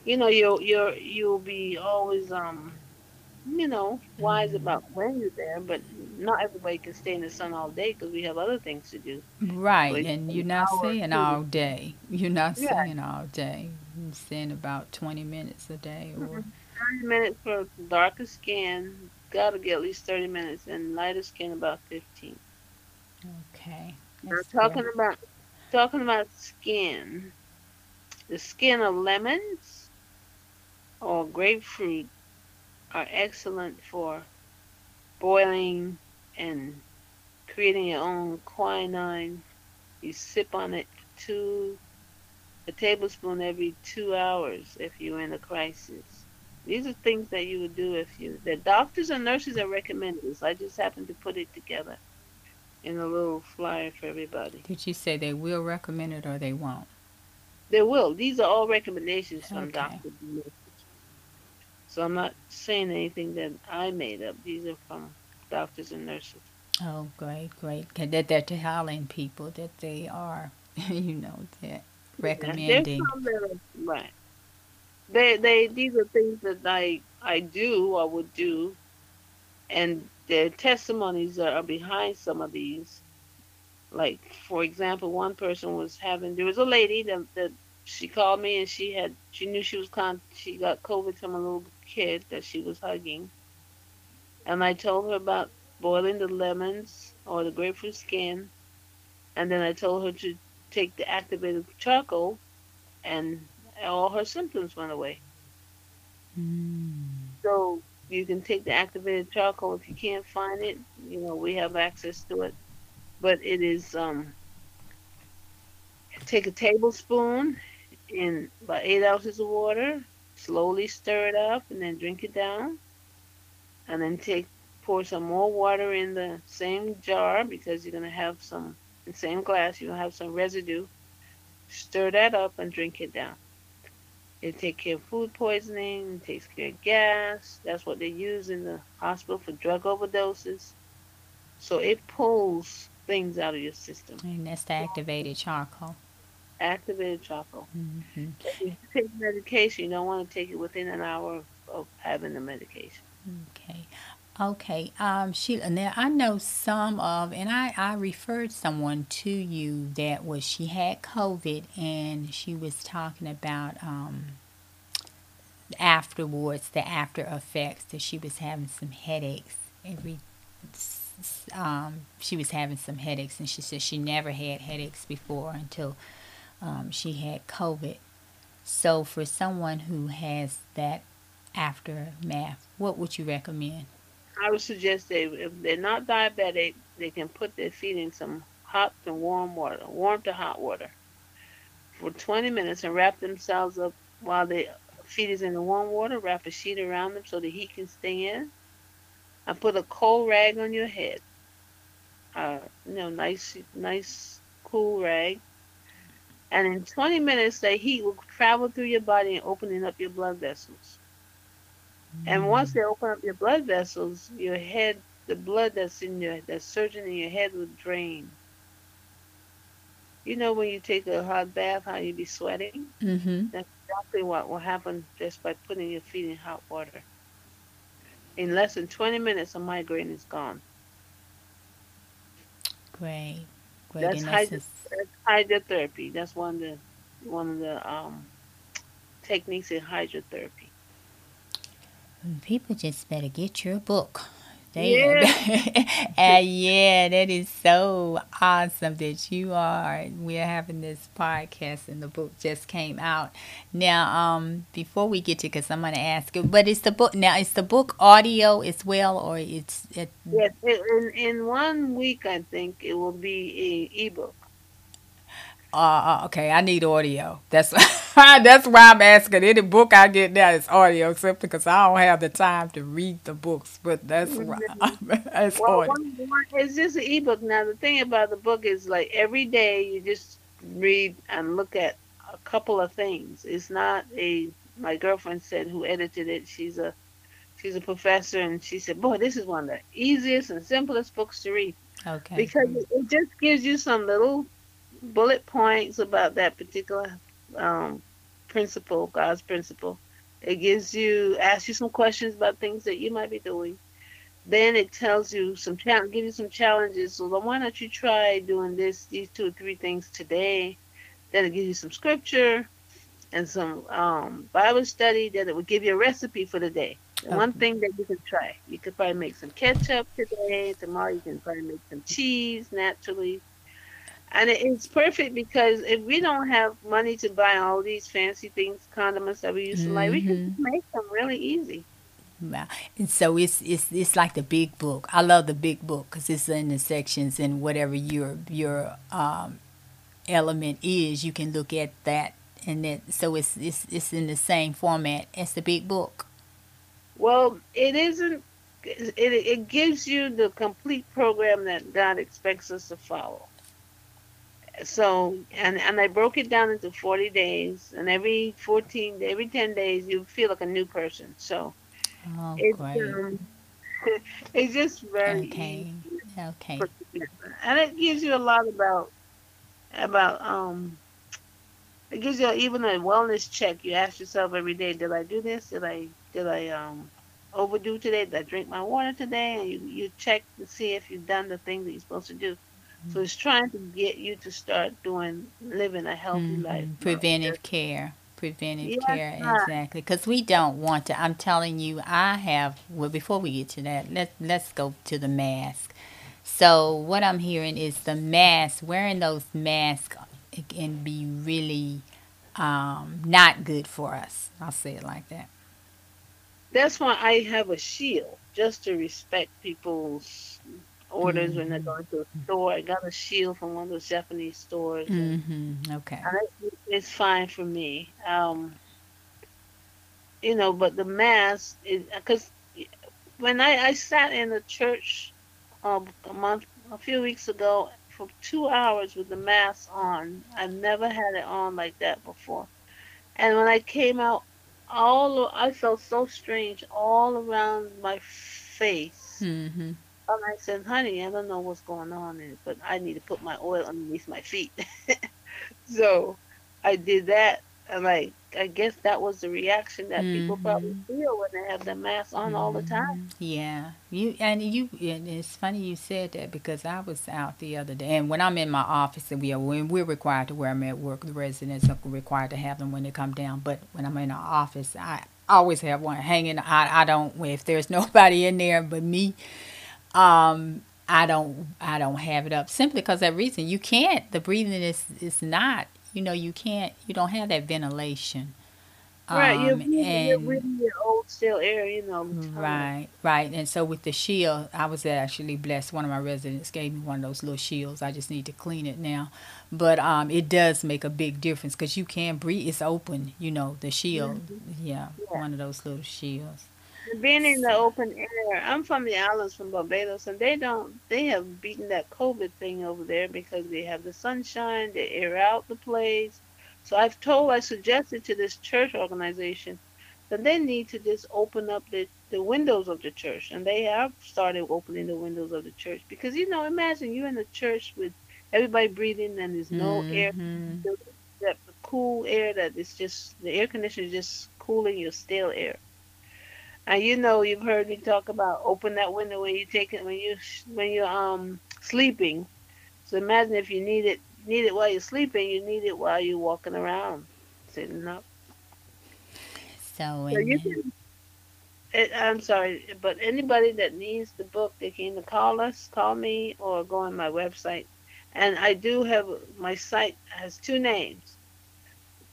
You know, you'll you'll you'll be always um, you know, wise about when you're there, but not everybody can stay in the sun all day because we have other things to do. Right, Like and you're not saying all day. You're not Yeah. saying all day. You're saying about 20 minutes a day, or Thirty minutes for darker skin. Got to get at least thirty minutes, and lighter skin about fifteen. okay. Now talking good. about talking about skin, the skin of lemons or grapefruit are excellent for boiling and creating your own quinine. You sip on it two a tablespoon every two hours if you're in a crisis. These are things that you would do if you the doctors and nurses have recommended this. I just happened to put it together in a little flyer for everybody. Did you say they will recommend it or they won't? They will. These are all recommendations from Okay. doctors and nurses. So I'm not saying anything that I made up. These are from doctors and nurses. Oh, great, great. That they're telling people that they are, you know, that recommending. There's some that are, right. They they these are things that I I do or would do, and their testimonies are, are behind some of these. Like for example, one person was having there was a lady that that she called me and she had she knew she was con she got COVID from a little kid that she was hugging, and I told her about boiling the lemons or the grapefruit skin, and then I told her to take the activated charcoal, and all her symptoms went away. Mm. So you can take the activated charcoal if you can't find it. You know we have access to it, but it is um. Take a tablespoon in about eight ounces of water. Slowly stir it up and then drink it down. And then take pour some more water in the same jar because you're gonna have some the same glass. You're gonna have some residue. Stir that up and drink it down. It takes care of food poisoning, it takes care of gas. That's what they use in the hospital for drug overdoses. So it pulls things out of your system. And that's the activated charcoal. Activated charcoal. hmm If you take medication, you don't want to take it within an hour of, of having the medication. Okay. Okay. Um, Sheila, now I know some of, and I, I referred someone to you that was, she had COVID and she was talking about, um, afterwards, the after effects that she was having some headaches every, um, she was having some headaches and she said she never had headaches before until, um, she had COVID. So for someone who has that aftermath, what would you recommend? I would suggest they, if they're not diabetic, they can put their feet in some hot to warm water, warm to hot water, for 20 minutes and wrap themselves up while the feet is in the warm water. Wrap a sheet around them so the heat can stay in. And put a cold rag on your head. Uh, you know, nice, nice, cool rag. And in 20 minutes, the heat will travel through your body and opening up your blood vessels. And once they open up your blood vessels, your head, the blood that's in your that's surging in your head will drain. You know when you take a hot bath, how you be sweating? Mm-hmm. That's exactly what will happen just by putting your feet in hot water. In less than 20 minutes, a migraine is gone. Great. Great. That's, hydro, that's that's hydrotherapy. That's one of the one of the um, techniques in hydrotherapy. People just better get your book. They and yeah, that is so awesome that you are. We're having this podcast and the book just came out. Now, um, before we get to, because I'm gonna ask you, but it's the book now. Is the book audio as well, or it's it? Yes, in, in one week, I think it will be a ebook. Uh, uh, okay, I need audio. That's that's why I'm asking. Any book I get now is audio, except because I don't have the time to read the books. But that's why it's Well, audio. one, one, it's just an ebook. Now, the thing about the book is like every day you just read and look at a couple of things. It's not a. My girlfriend said who edited it. She's a she's a professor, and she said, "Boy, this is one of the easiest and simplest books to read Okay. because it just gives you some little bullet points about that particular um, principle, God's principle. It gives you, asks you some questions about things that you might be doing. Then it tells you some, challenge, give you some challenges. So then why don't you try doing this, these two or three things today? Then it gives you some scripture and some um, Bible study. Then it will give you a recipe for the day. And One thing that you can try, you could probably make some ketchup today. Tomorrow you can probably make some cheese naturally. And it's perfect because if we don't have money to buy all these fancy things, condiments that we used to like, we can make them really easy. Wow. And so it's it's it's like the big book. I love the big book because it's in the sections and whatever your your um, element is, you can look at that and that. So it's it's it's in the same format as the big book. Well, it isn't. It, it gives you the complete program that God expects us to follow. So, and and I broke it down into 40 days, and every 14, every 10 days, you feel like a new person. So Oh, it's um, it's just very Okay. Okay. and it gives you a lot about about um. It gives you even a wellness check. You ask yourself every day: Did I do this? Did I did I um overdo today? Did I drink my water today? And you you check to see if you've done the thing that you're supposed to do. So it's trying to get you to start doing living a healthy Mhm. life. Preventive care. Preventive Yes, care, exactly. Because we don't want to. I'm telling you, I have. Well, before we get to that, let let's go to the mask. So what I'm hearing is the mask. Wearing those masks it can be really um, not good for us. I'll say it like that. That's why I have a shield just to respect people's orders when they're Mhm. going to a store. I got a shield from one of those Japanese stores. and- hmm Okay. It's fine for me. Um, you know, but the mask is because when I, I sat in the church um, a month, a few weeks ago for two hours with the mask on, I never had it on like that before. And when I came out, all I felt so strange all around my face. hmm And I said, honey, I don't know what's going on, in it, but I need to put my oil underneath my feet. so I did that. And I, I guess that was the reaction that people probably Mhm. feel when they have the mask on all the time. Yeah, you and you. And it's funny you said that because I was out the other day, and when I'm in my office, and we are when we're required to wear them at work, the residents are required to have them when they come down. But when I'm in the office, I always have one hanging. I I don't if there's nobody in there but me. Um, I don't I don't have it up simply because that reason you can't. The breathing is is not. You know you can't. You don't have that ventilation right, you're, Um, breathing- you're breathing your old stale air, you know. the. Right, right. And so with the shield, I was actually blessed. One of my residents gave me one of those little shields. I just need to clean it now. But um, it does make a big difference because you can breathe. It's open, you know, the shield. Yeah, Yeah. one of those little shields. Being in the open air, I'm from the islands, from Barbados, and they don't. They have beaten that COVID thing over there because they have the sunshine. They air out the place. So I've told, I suggested to this church organization that they need to just open up the the windows of the church, and they have started opening the windows of the church because you know, imagine you're in a church with everybody breathing and there's no air, Mhm. that cool air that is just the air conditioner is just cooling your stale air. And you know, you've heard me talk about open that window when you take it when you when you're um sleeping. So imagine if you need it need it while you're sleeping, you need it while you're walking around, sitting up. So, So you can. It, I'm sorry, but anybody that needs the book, they can either call us, call me, or go on my website. And I do have my site has two names: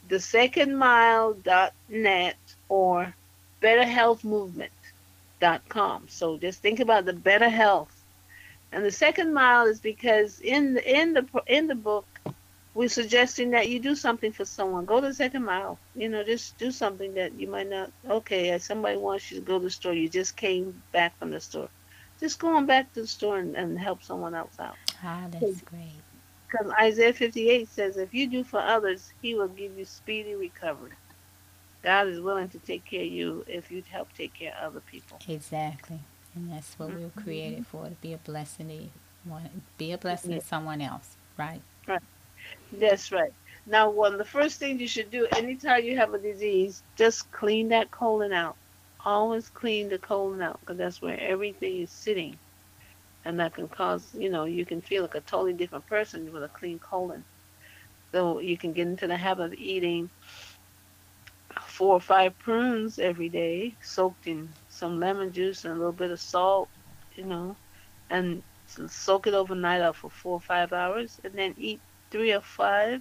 the secondmile.net or betterhealthmovement.com. So just think about the better health. And the second mile is because in the in the in the book we're suggesting that you do something for someone. Go the second mile. You know, just do something that you might not. Okay, somebody wants you to go to the store. You just came back from the store. Just go on back to the store and, and help someone else out. ah, that's great. Because Isaiah 58 says, if you do for others, he will give you speedy recovery. God is willing to take care of you if you help take care of other people. Exactly. And that's what we were mm-hmm. created for to be a blessing to one, be a blessing Yeah. to someone else, right? That's right. Now, one of the first things you should do anytime you have a disease, just clean that colon out. Always clean the colon out because that's where everything is sitting. And that can cause, you know, you can feel like a totally different person with a clean colon. So you can get into the habit of eating four or five prunes every day, soaked in some lemon juice and a little bit of salt, you know, and soak it overnight out for four or five hours, and then eat three or five.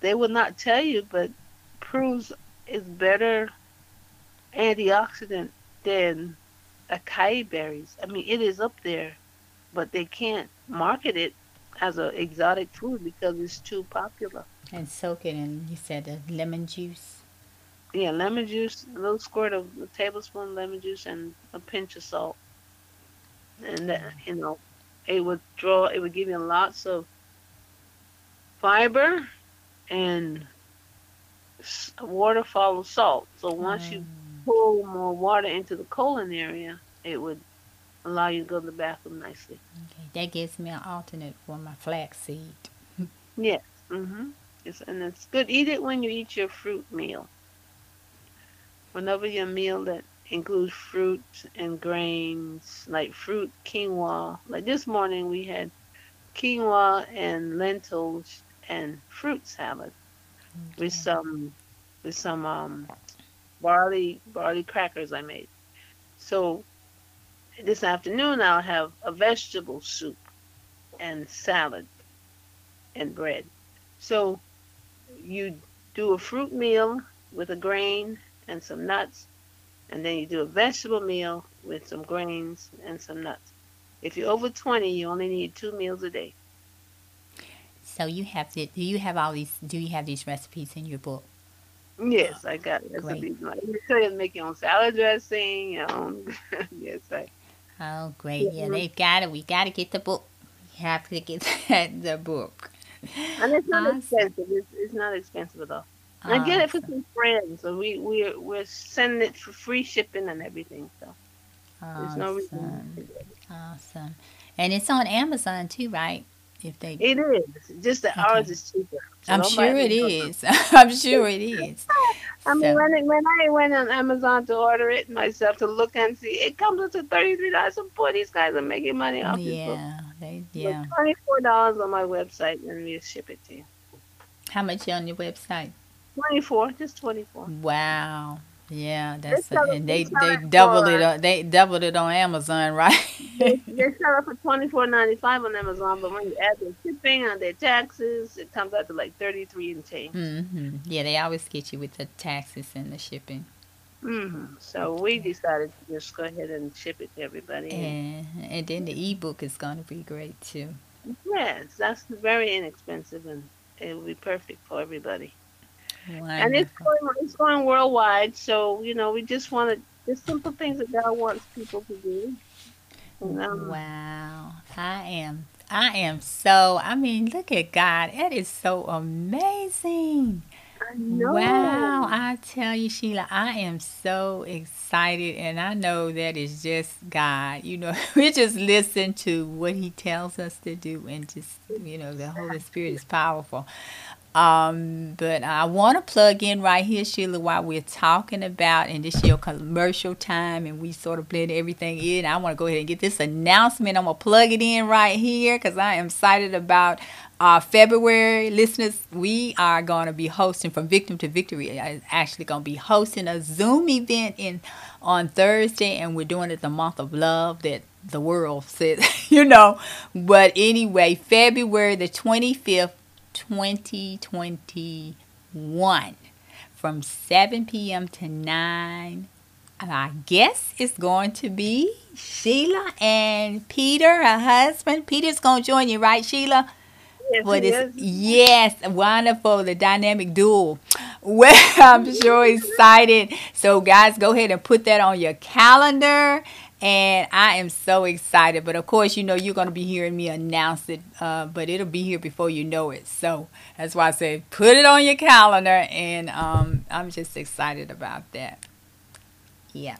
They will not tell you, but prunes is better antioxidant than acai berries. I mean, it is up there, but they can't market it as an exotic food because it's too popular. And soak it in, you said, the lemon juice. Yeah, lemon juice, a little squirt of a tablespoon of lemon juice, and a pinch of salt, and that, you know, it would draw. It would give you lots of fiber, and s- water follows salt. So once you pull more water into the colon area, it would allow you to go to the bathroom nicely. Okay, that gives me an alternate for my flaxseed. Yes. Mhm. It's, and it's good. Eat it when you eat your fruit meal. Whenever your meal that includes fruit and grains, like fruit, quinoa. Like this morning, we had quinoa and lentils and fruit salad with some with some um, barley barley crackers I made. So this afternoon, I'll have a vegetable soup and salad and bread. So you do a fruit meal with a grain and some nuts, and then you do a vegetable meal with some grains and some nuts. If you're over 20, you only need two meals a day. So you have to, do you have all these, do you have these recipes in your book? Yes, I got oh, it. Great. the reason why. You tell you to make your own salad dressing, your own. yes, I. Oh, great. Yeah, they've got it. We got to get the book. You have to get that, the book. And it's not Awesome. expensive. It's, it's not expensive at all. I get it um, for some friends, so we we're we're sending it for free shipping and everything. So there's no reason. Awesome. Awesome. And it's on Amazon too, right? If they, It is just that Okay. ours is cheaper. So I'm sure it no- I'm sure it is. I mean, So- when, it, when I went on Amazon to order it myself to look and see, it comes up to thirty three dollars. So boy, these guys are making money off this book. Yeah, they, yeah. Twenty four dollars on my website, and we ship it to you. How much on your website? Twenty four, just twenty four. Wow. Yeah, that's it- and they they they doubled it. On, they doubled it on Amazon, right? they sell it for twenty four ninety five on Amazon, but when you add the shipping and their taxes, it comes out to like thirty three and change. hmm Yeah, they always get you with the taxes and the shipping. hmm So we decided to just go ahead and ship it to everybody. And and then the ebook is going to be great too. Yes, that's very inexpensive and it will be perfect for everybody. Wonderful. And it's going it's going worldwide, so you know we just want to just simple things that God wants people to do. And, um, Wow, I am. I am so. I mean, look at God. That is so amazing. I know. Wow, I tell you, Sheila, I am so excited, and I know that is just God. You know, we just listen to what He tells us to do, and just you know, the Holy Spirit is powerful. Um, but I want to plug in right here, Sheila, while we're talking about, and this is your commercial time, and we sort of blend everything in. I want to go ahead and get this announcement. I'm gonna plug it in right here because I am excited about uh, February listeners. We are going to be hosting from Victim to Victory. is Actually, going to be hosting a Zoom event in on Thursday, and we're doing it the month of love that the world says, you know. But anyway, February the 25th. 2021 from 7 p.m. to 9. I guess it's going to be Sheila and Peter, her husband. Peter's going to join you, right, Sheila? Yes, it is. yes, wonderful, the dynamic duel. Well, I'm sure excited. So, guys, go ahead and put that on your calendar. And I am so excited. But of course, you know, you're going to be hearing me announce it, uh, but it'll be here before you know it. So that's why I say put it on your calendar. And um, I'm just excited about that. Yeah.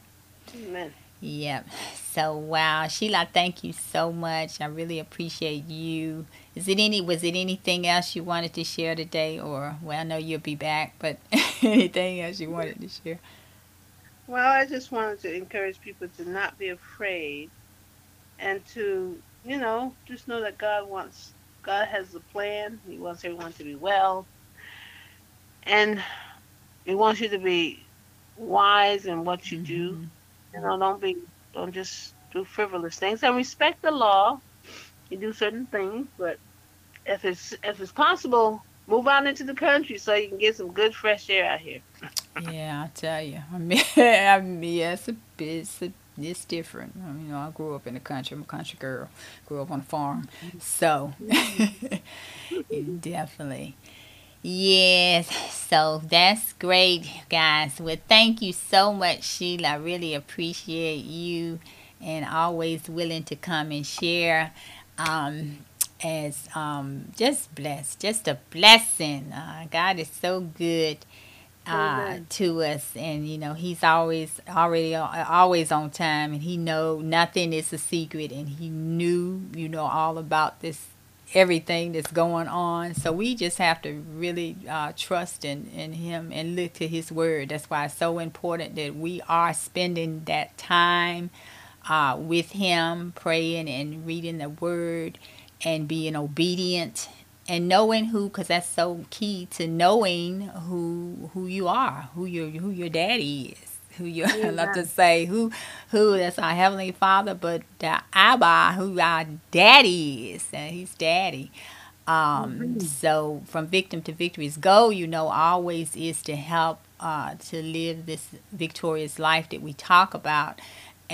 Amen. Yep. So wow, Sheila, thank you so much. I really appreciate you. Is it any was it anything else you wanted to share today or well I know you'll be back, but anything else you wanted to share? Well, I just wanted to encourage people to not be afraid and to, you know, just know that God wants, God has a plan. He wants everyone to be well. And He wants you to be wise in what you do. Mhm. You know, don't be, don't just do frivolous things and respect the law. You do certain things, but if it's, if it's possible, move out into the country so you can get some good fresh air out here. Yeah, I tell you. I mean, I mean yeah, it's a it's, a, it's different. I mean, you know, I grew up in the country. I'm a country girl. Grew up on a farm, so definitely. Yes, so that's great, guys. Well, thank you so much, Sheila. I really appreciate you and always willing to come and share. Um, as um, just blessed, just a blessing. Uh, God is so good uh, to us, and you know He's always already uh, always on time, and He know nothing is a secret, and He knew you know all about this everything that's going on. So we just have to really uh, trust in, in Him and look to His Word. That's why it's so important that we are spending that time uh, with Him, praying and reading the Word and being obedient and knowing who because that's so key to knowing who who you are who your who your daddy is who you I love to say who who that's our heavenly father but the abba who our daddy is and he's daddy. Um so from victim to victory's goal you know always is to help uh to live this victorious life that we talk about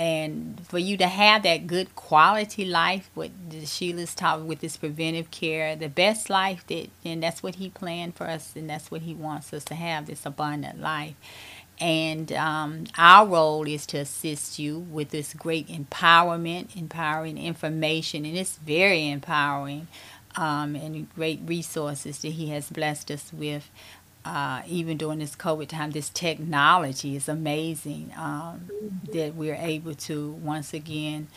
and for you to have that good quality life what sheila's talking with this preventive care the best life that and that's what he planned for us and that's what he wants us to have this abundant life. And um, our role is to assist you with this great empowerment empowering information and it's very empowering um, and great resources that he has blessed us with uh, even during this COVID time, this technology is amazing um, that we're able to once again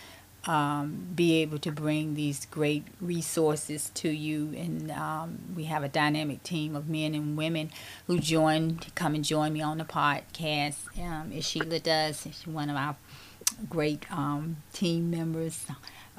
um, be able to bring these great resources to you. And um, we have a dynamic team of men and women who join, come and join me on the podcast, um, as Sheila does. She's one of our great um, team members.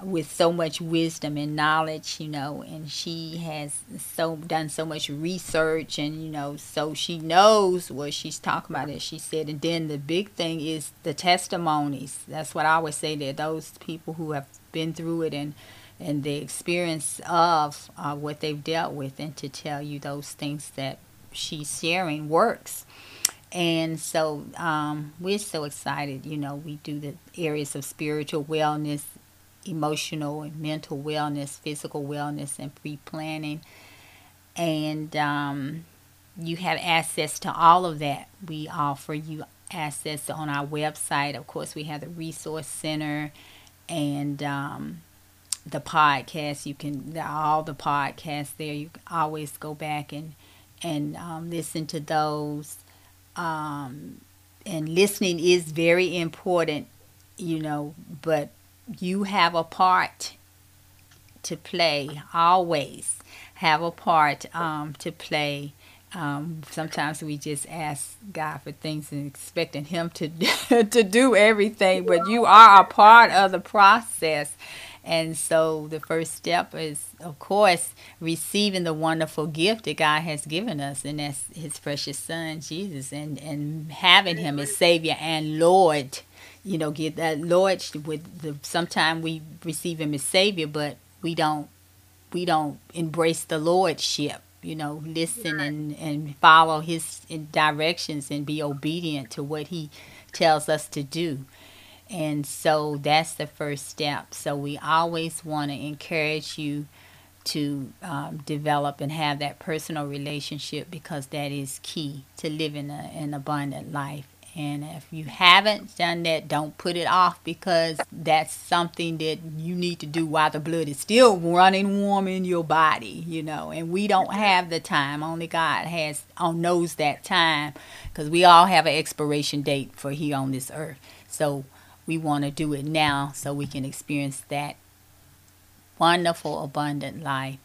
With so much wisdom and knowledge, you know, and she has so done so much research and you know, so she knows what she's talking about as she said. And then the big thing is the testimonies. That's what I always say that those people who have been through it and and the experience of uh, what they've dealt with and to tell you those things that she's sharing works and so um, we're so excited you know we do the areas of spiritual wellness emotional and mental wellness, physical wellness, and pre planning. And um, you have access to all of that. We offer you access on our website. Of course, we have the Resource Center and um, the podcast. You can, all the podcasts there, you can always go back and, and um, listen to those. Um, and listening is very important, you know, but you have a part to play always have a part um, to play um, sometimes we just ask God for things and expecting Him to to do everything, but you are a part of the process. And so the first step is, of course, receiving the wonderful gift that God has given us, and that's His precious Son, Jesus, and, and having Him as Savior and Lord you know, get that Lord with the sometimes we receive him as savior, but we don't we don't embrace the lordship. You know, listen and and follow his directions and be obedient to what he tells us to do. And so that's the first step. So we always want to encourage you to um, develop and have that personal relationship because that is key to living a, an abundant life. And if you haven't done that, don't put it off because that's something that you need to do while the blood is still running warm in your body, you know. And we don't have the time. Only God has on uh, knows that time because we all have an expiration date for here on this earth. So we want to do it now so we can experience that wonderful, abundant life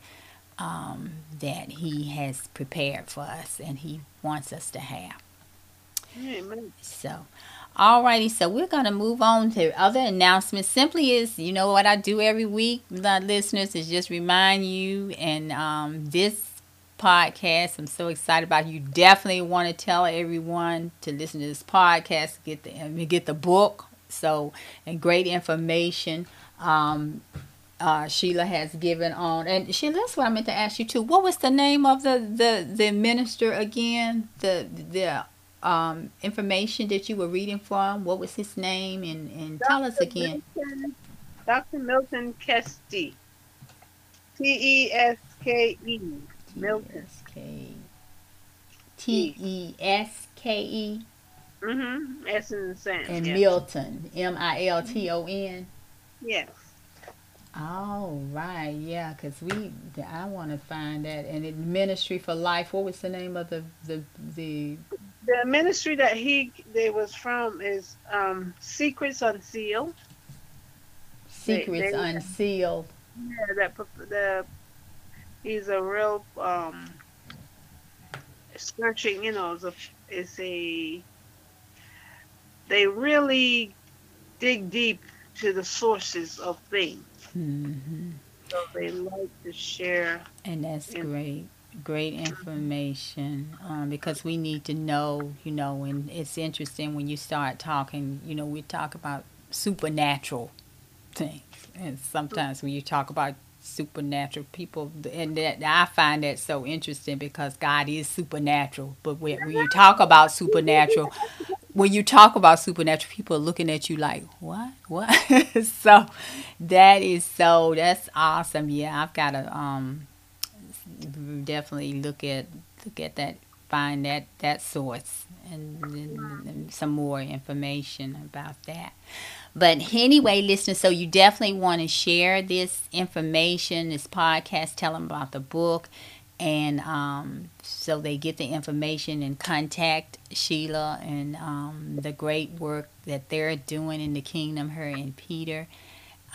um, that He has prepared for us and He wants us to have. Amen. So, alrighty, so we're gonna move on to other announcements. Simply is, you know what I do every week, my listeners, is just remind you and um, this podcast. I'm so excited about. You definitely want to tell everyone to listen to this podcast, get the get the book. So and great information. Um, uh, Sheila has given on, and Sheila, that's what I meant to ask you too. What was the name of the the the minister again? The the um, information that you were reading from? What was his name? And, and tell us again. Milton, Dr. Milton Teske. T E S K E. Milton. T E S K E. Mm-hmm. S in the sense. And yes. Milton. M I L T O N. Yes. All right, yeah, because we I want to find that and it Ministry for Life. What was the name of the the the the ministry that he they was from is um, Secrets Unsealed. Secrets they, they, Unsealed. Yeah, that the he's a real um, searching. You know, is a is a they really dig deep to the sources of things. Mm-hmm. So they like to share. And that's great great information um, because we need to know, you know, and it's interesting when you start talking, you know, we talk about supernatural things. And sometimes when you talk about supernatural people, and that, I find that so interesting because God is supernatural. But when, when you talk about supernatural, when you talk about supernatural, people are looking at you like, what? What? so that is so, that's awesome. Yeah, I've got a, um, definitely look at look at that find that that source and, and, and, some more information about that. But anyway listeners so you definitely want to share this information this podcast tell them about the book and um, so they get the information and contact sheila and um, the great work that they're doing in the kingdom her and peter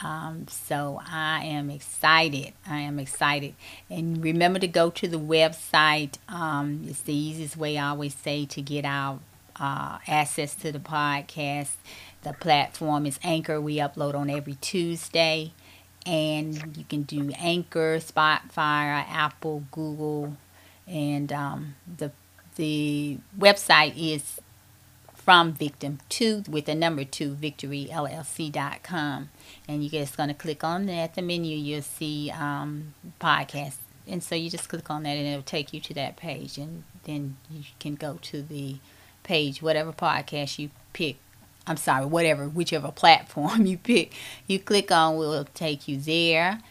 um, so I am excited. I am excited. And remember to go to the website. Um, it's the easiest way I always say to get our uh, access to the podcast. The platform is Anchor. We upload on every Tuesday. and you can do Anchor, Spotify, Apple, Google, and um, the the website is from victim two with the number two victoryllc.com and you just going to click on that. The menu you'll see um, podcast. And so you just click on that and it'll take you to that page. And then you can go to the page whatever podcast you pick. I'm sorry whatever whichever platform you pick. You click on will take you there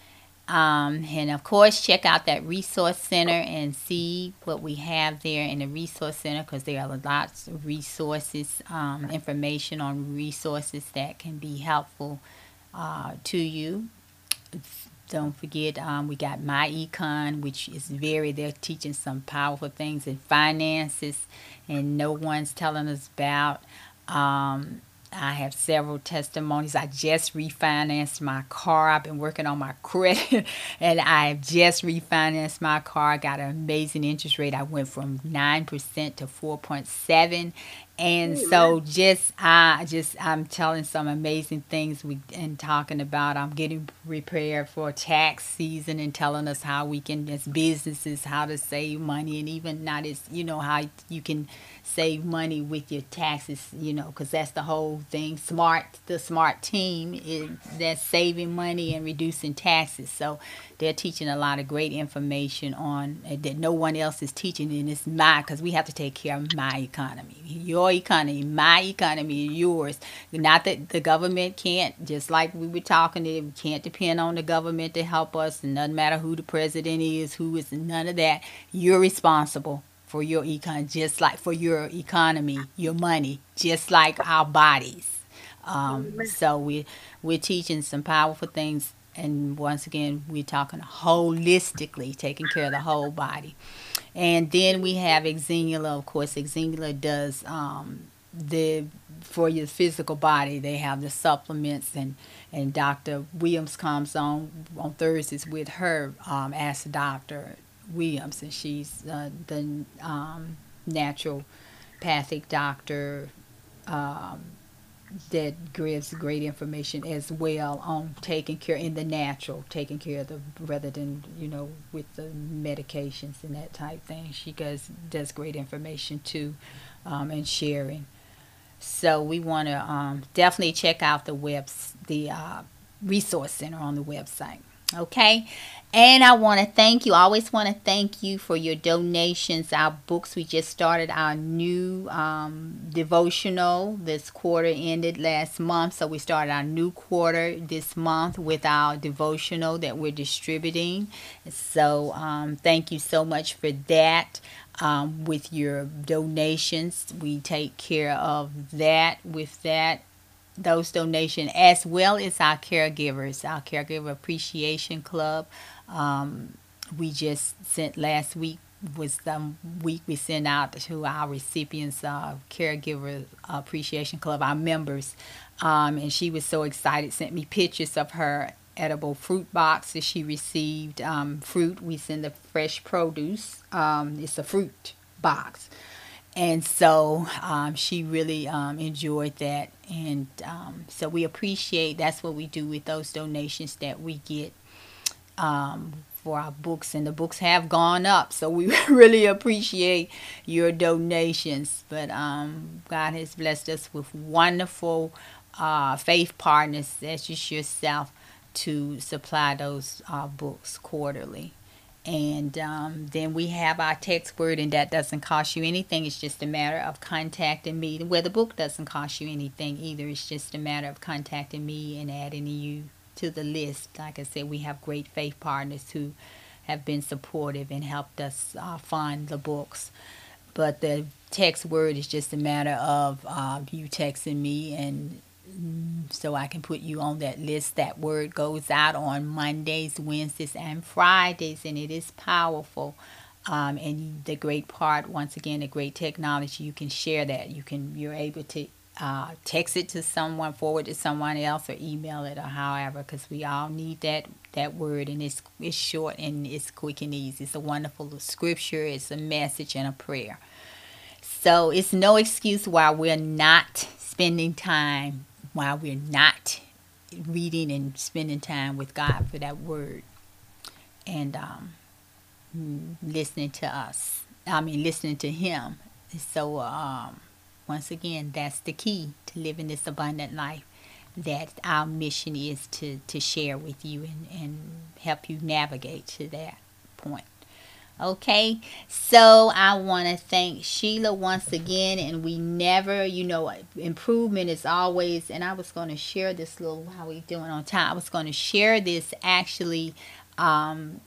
um, and of course, check out that resource center and see what we have there in the resource center because there are lots of resources, um, information on resources that can be helpful uh, to you. Don't forget, um, we got My Econ, which is very, they're teaching some powerful things in finances and no one's telling us about. Um, I have several testimonies. I just refinanced my car. I've been working on my credit and I have just refinanced my car. I got an amazing interest rate. I went from 9% to 4.7 and so just I just I'm telling some amazing things we and talking about. I'm getting prepared for tax season and telling us how we can as businesses how to save money and even not as you know how you can save money with your taxes you know because that's the whole thing. Smart the smart team is that's saving money and reducing taxes. So they're teaching a lot of great information on uh, that no one else is teaching and it's my because we have to take care of my economy. Your economy my economy yours. Not that the government can't just like we were talking we can't depend on the government to help us and doesn't matter who the president is who is none of that. You're responsible for your econ just like for your economy your money just like our bodies. Um, so we we're teaching some powerful things and once again we're talking holistically taking care of the whole body and then we have Xenula of course Xenula does um, the for your physical body they have the supplements and and dr williams comes on on thursdays with her um, as dr williams and she's uh, the um, naturopathic doctor um, that gives great information as well on taking care in the natural, taking care of the rather than you know with the medications and that type thing. She does does great information too, um, and sharing. So we want to um, definitely check out the webs the uh, resource center on the website. Okay, and I want to thank you. I always want to thank you for your donations. Our books, we just started our new um, devotional. This quarter ended last month. So we started our new quarter this month with our devotional that we're distributing. So um, thank you so much for that. Um, with your donations, we take care of that with that those donations as well as our caregivers, our caregiver appreciation club. Um, we just sent last week was the week we sent out to our recipients, uh, caregiver appreciation club, our members, um, and she was so excited. Sent me pictures of her edible fruit box that she received. Um, fruit, we send the fresh produce. Um, it's a fruit box and so um, she really um, enjoyed that and um, so we appreciate that's what we do with those donations that we get um, for our books and the books have gone up so we really appreciate your donations but um, god has blessed us with wonderful uh, faith partners that's just yourself to supply those uh, books quarterly and um, then we have our text word, and that doesn't cost you anything. It's just a matter of contacting me. Where the book doesn't cost you anything either. It's just a matter of contacting me and adding you to the list. Like I said, we have great faith partners who have been supportive and helped us uh, find the books. But the text word is just a matter of uh, you texting me and so I can put you on that list. That word goes out on Mondays, Wednesdays, and Fridays, and it is powerful. Um, and the great part, once again, the great technology, you can share that. You can, you're able to uh, text it to someone, forward to someone else, or email it, or however, because we all need that that word, and it's it's short and it's quick and easy. It's a wonderful scripture. It's a message and a prayer. So it's no excuse why we're not spending time while we're not reading and spending time with God for that word and um, mm, listening to us. I mean, listening to Him. So, um, once again, that's the key to living this abundant life. That our mission is to, to share with you and, and help you navigate to that point. Okay, so I want to thank Sheila once again, and we never, you know, improvement is always. And I was going to share this little how we doing on time. I was going to share this actually. Um,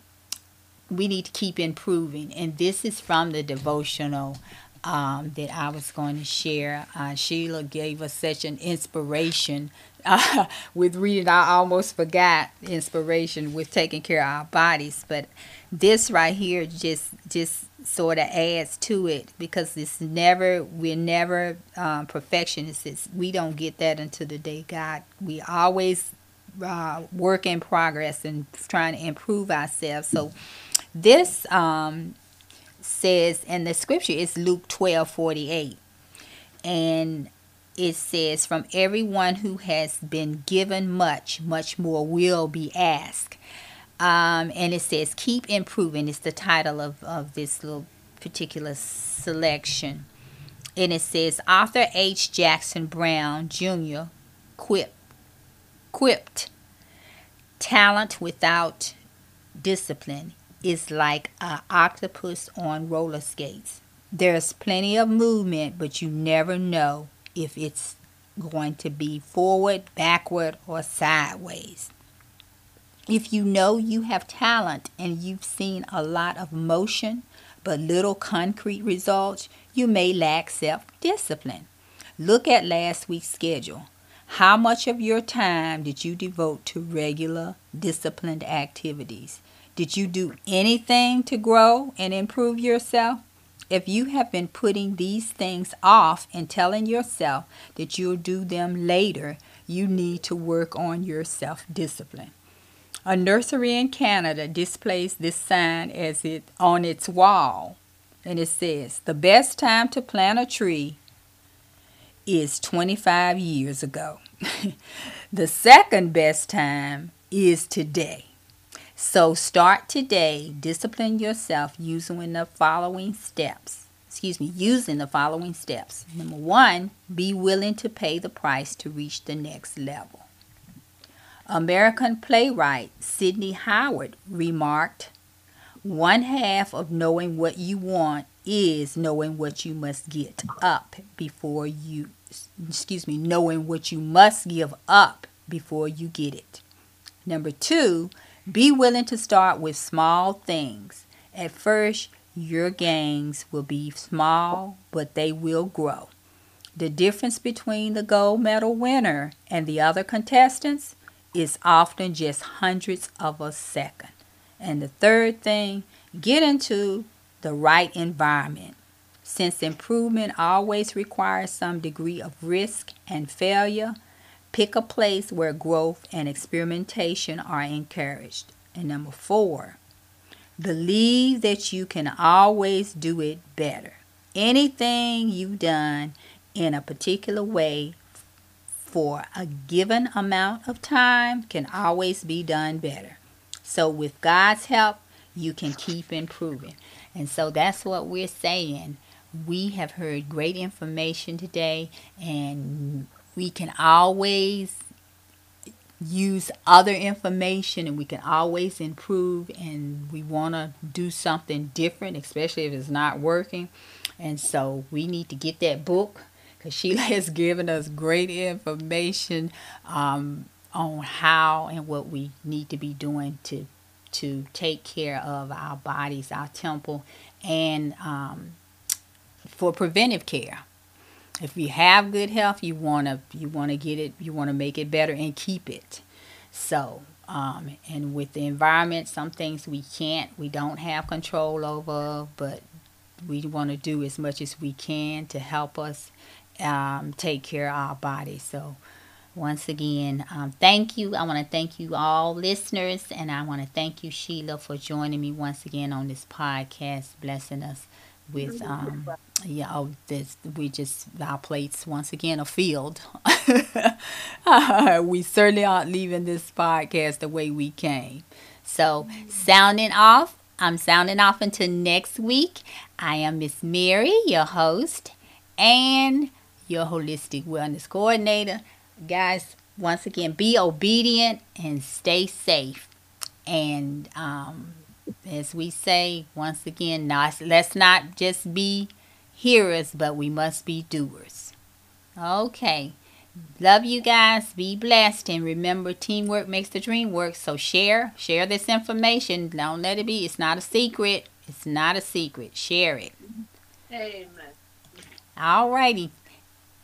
we need to keep improving, and this is from the devotional um, that I was going to share. Uh, Sheila gave us such an inspiration uh, with reading. I almost forgot inspiration with taking care of our bodies, but this right here just just sort of adds to it because it's never we're never um, perfectionists. It's, we don't get that until the day God. We always uh, work in progress and trying to improve ourselves. So this um, says, and the scripture is Luke twelve forty eight, and it says, "From everyone who has been given much, much more will be asked." Um, and it says, Keep Improving. It's the title of, of this little particular selection. And it says, author H. Jackson Brown Jr. Quip, quipped, Talent without discipline is like an octopus on roller skates. There's plenty of movement, but you never know if it's going to be forward, backward, or sideways. If you know you have talent and you've seen a lot of motion but little concrete results, you may lack self discipline. Look at last week's schedule. How much of your time did you devote to regular, disciplined activities? Did you do anything to grow and improve yourself? If you have been putting these things off and telling yourself that you'll do them later, you need to work on your self discipline. A nursery in Canada displays this sign as it on its wall, and it says, "The best time to plant a tree is 25 years ago. the second best time is today. So start today, discipline yourself using the following steps. Excuse me, using the following steps. Number 1, be willing to pay the price to reach the next level. American playwright Sidney Howard remarked, One half of knowing what you want is knowing what you must get up before you, excuse me, knowing what you must give up before you get it. Number two, be willing to start with small things. At first, your gains will be small, but they will grow. The difference between the gold medal winner and the other contestants is often just hundreds of a second. And the third thing, get into the right environment. Since improvement always requires some degree of risk and failure, pick a place where growth and experimentation are encouraged. And number four, believe that you can always do it better. Anything you've done in a particular way for a given amount of time can always be done better. So, with God's help, you can keep improving. And so that's what we're saying. We have heard great information today, and we can always use other information and we can always improve and we want to do something different especially if it's not working and so we need to get that book because Sheila has given us great information um, on how and what we need to be doing to to take care of our bodies, our temple, and um, for preventive care. If you have good health, you wanna you wanna get it, you wanna make it better and keep it. So, um, and with the environment, some things we can't, we don't have control over, but we want to do as much as we can to help us um, take care of our body. So, once again, um, thank you. I want to thank you all listeners, and I want to thank you, Sheila, for joining me once again on this podcast, blessing us with um yeah oh this we just our plates once again are filled. We certainly aren't leaving this podcast the way we came. So sounding off i'm sounding off until next week. I am miss mary your host and your holistic wellness coordinator. Guys once again be obedient and stay safe. And um as we say once again, not, let's not just be hearers, but we must be doers. Okay. Love you guys. Be blessed. And remember, teamwork makes the dream work. So share, share this information. Don't let it be. It's not a secret. It's not a secret. Share it. Amen. All righty.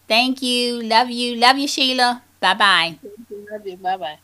Thank you. Love you. Love you, Sheila. Bye bye. Love you. Bye bye.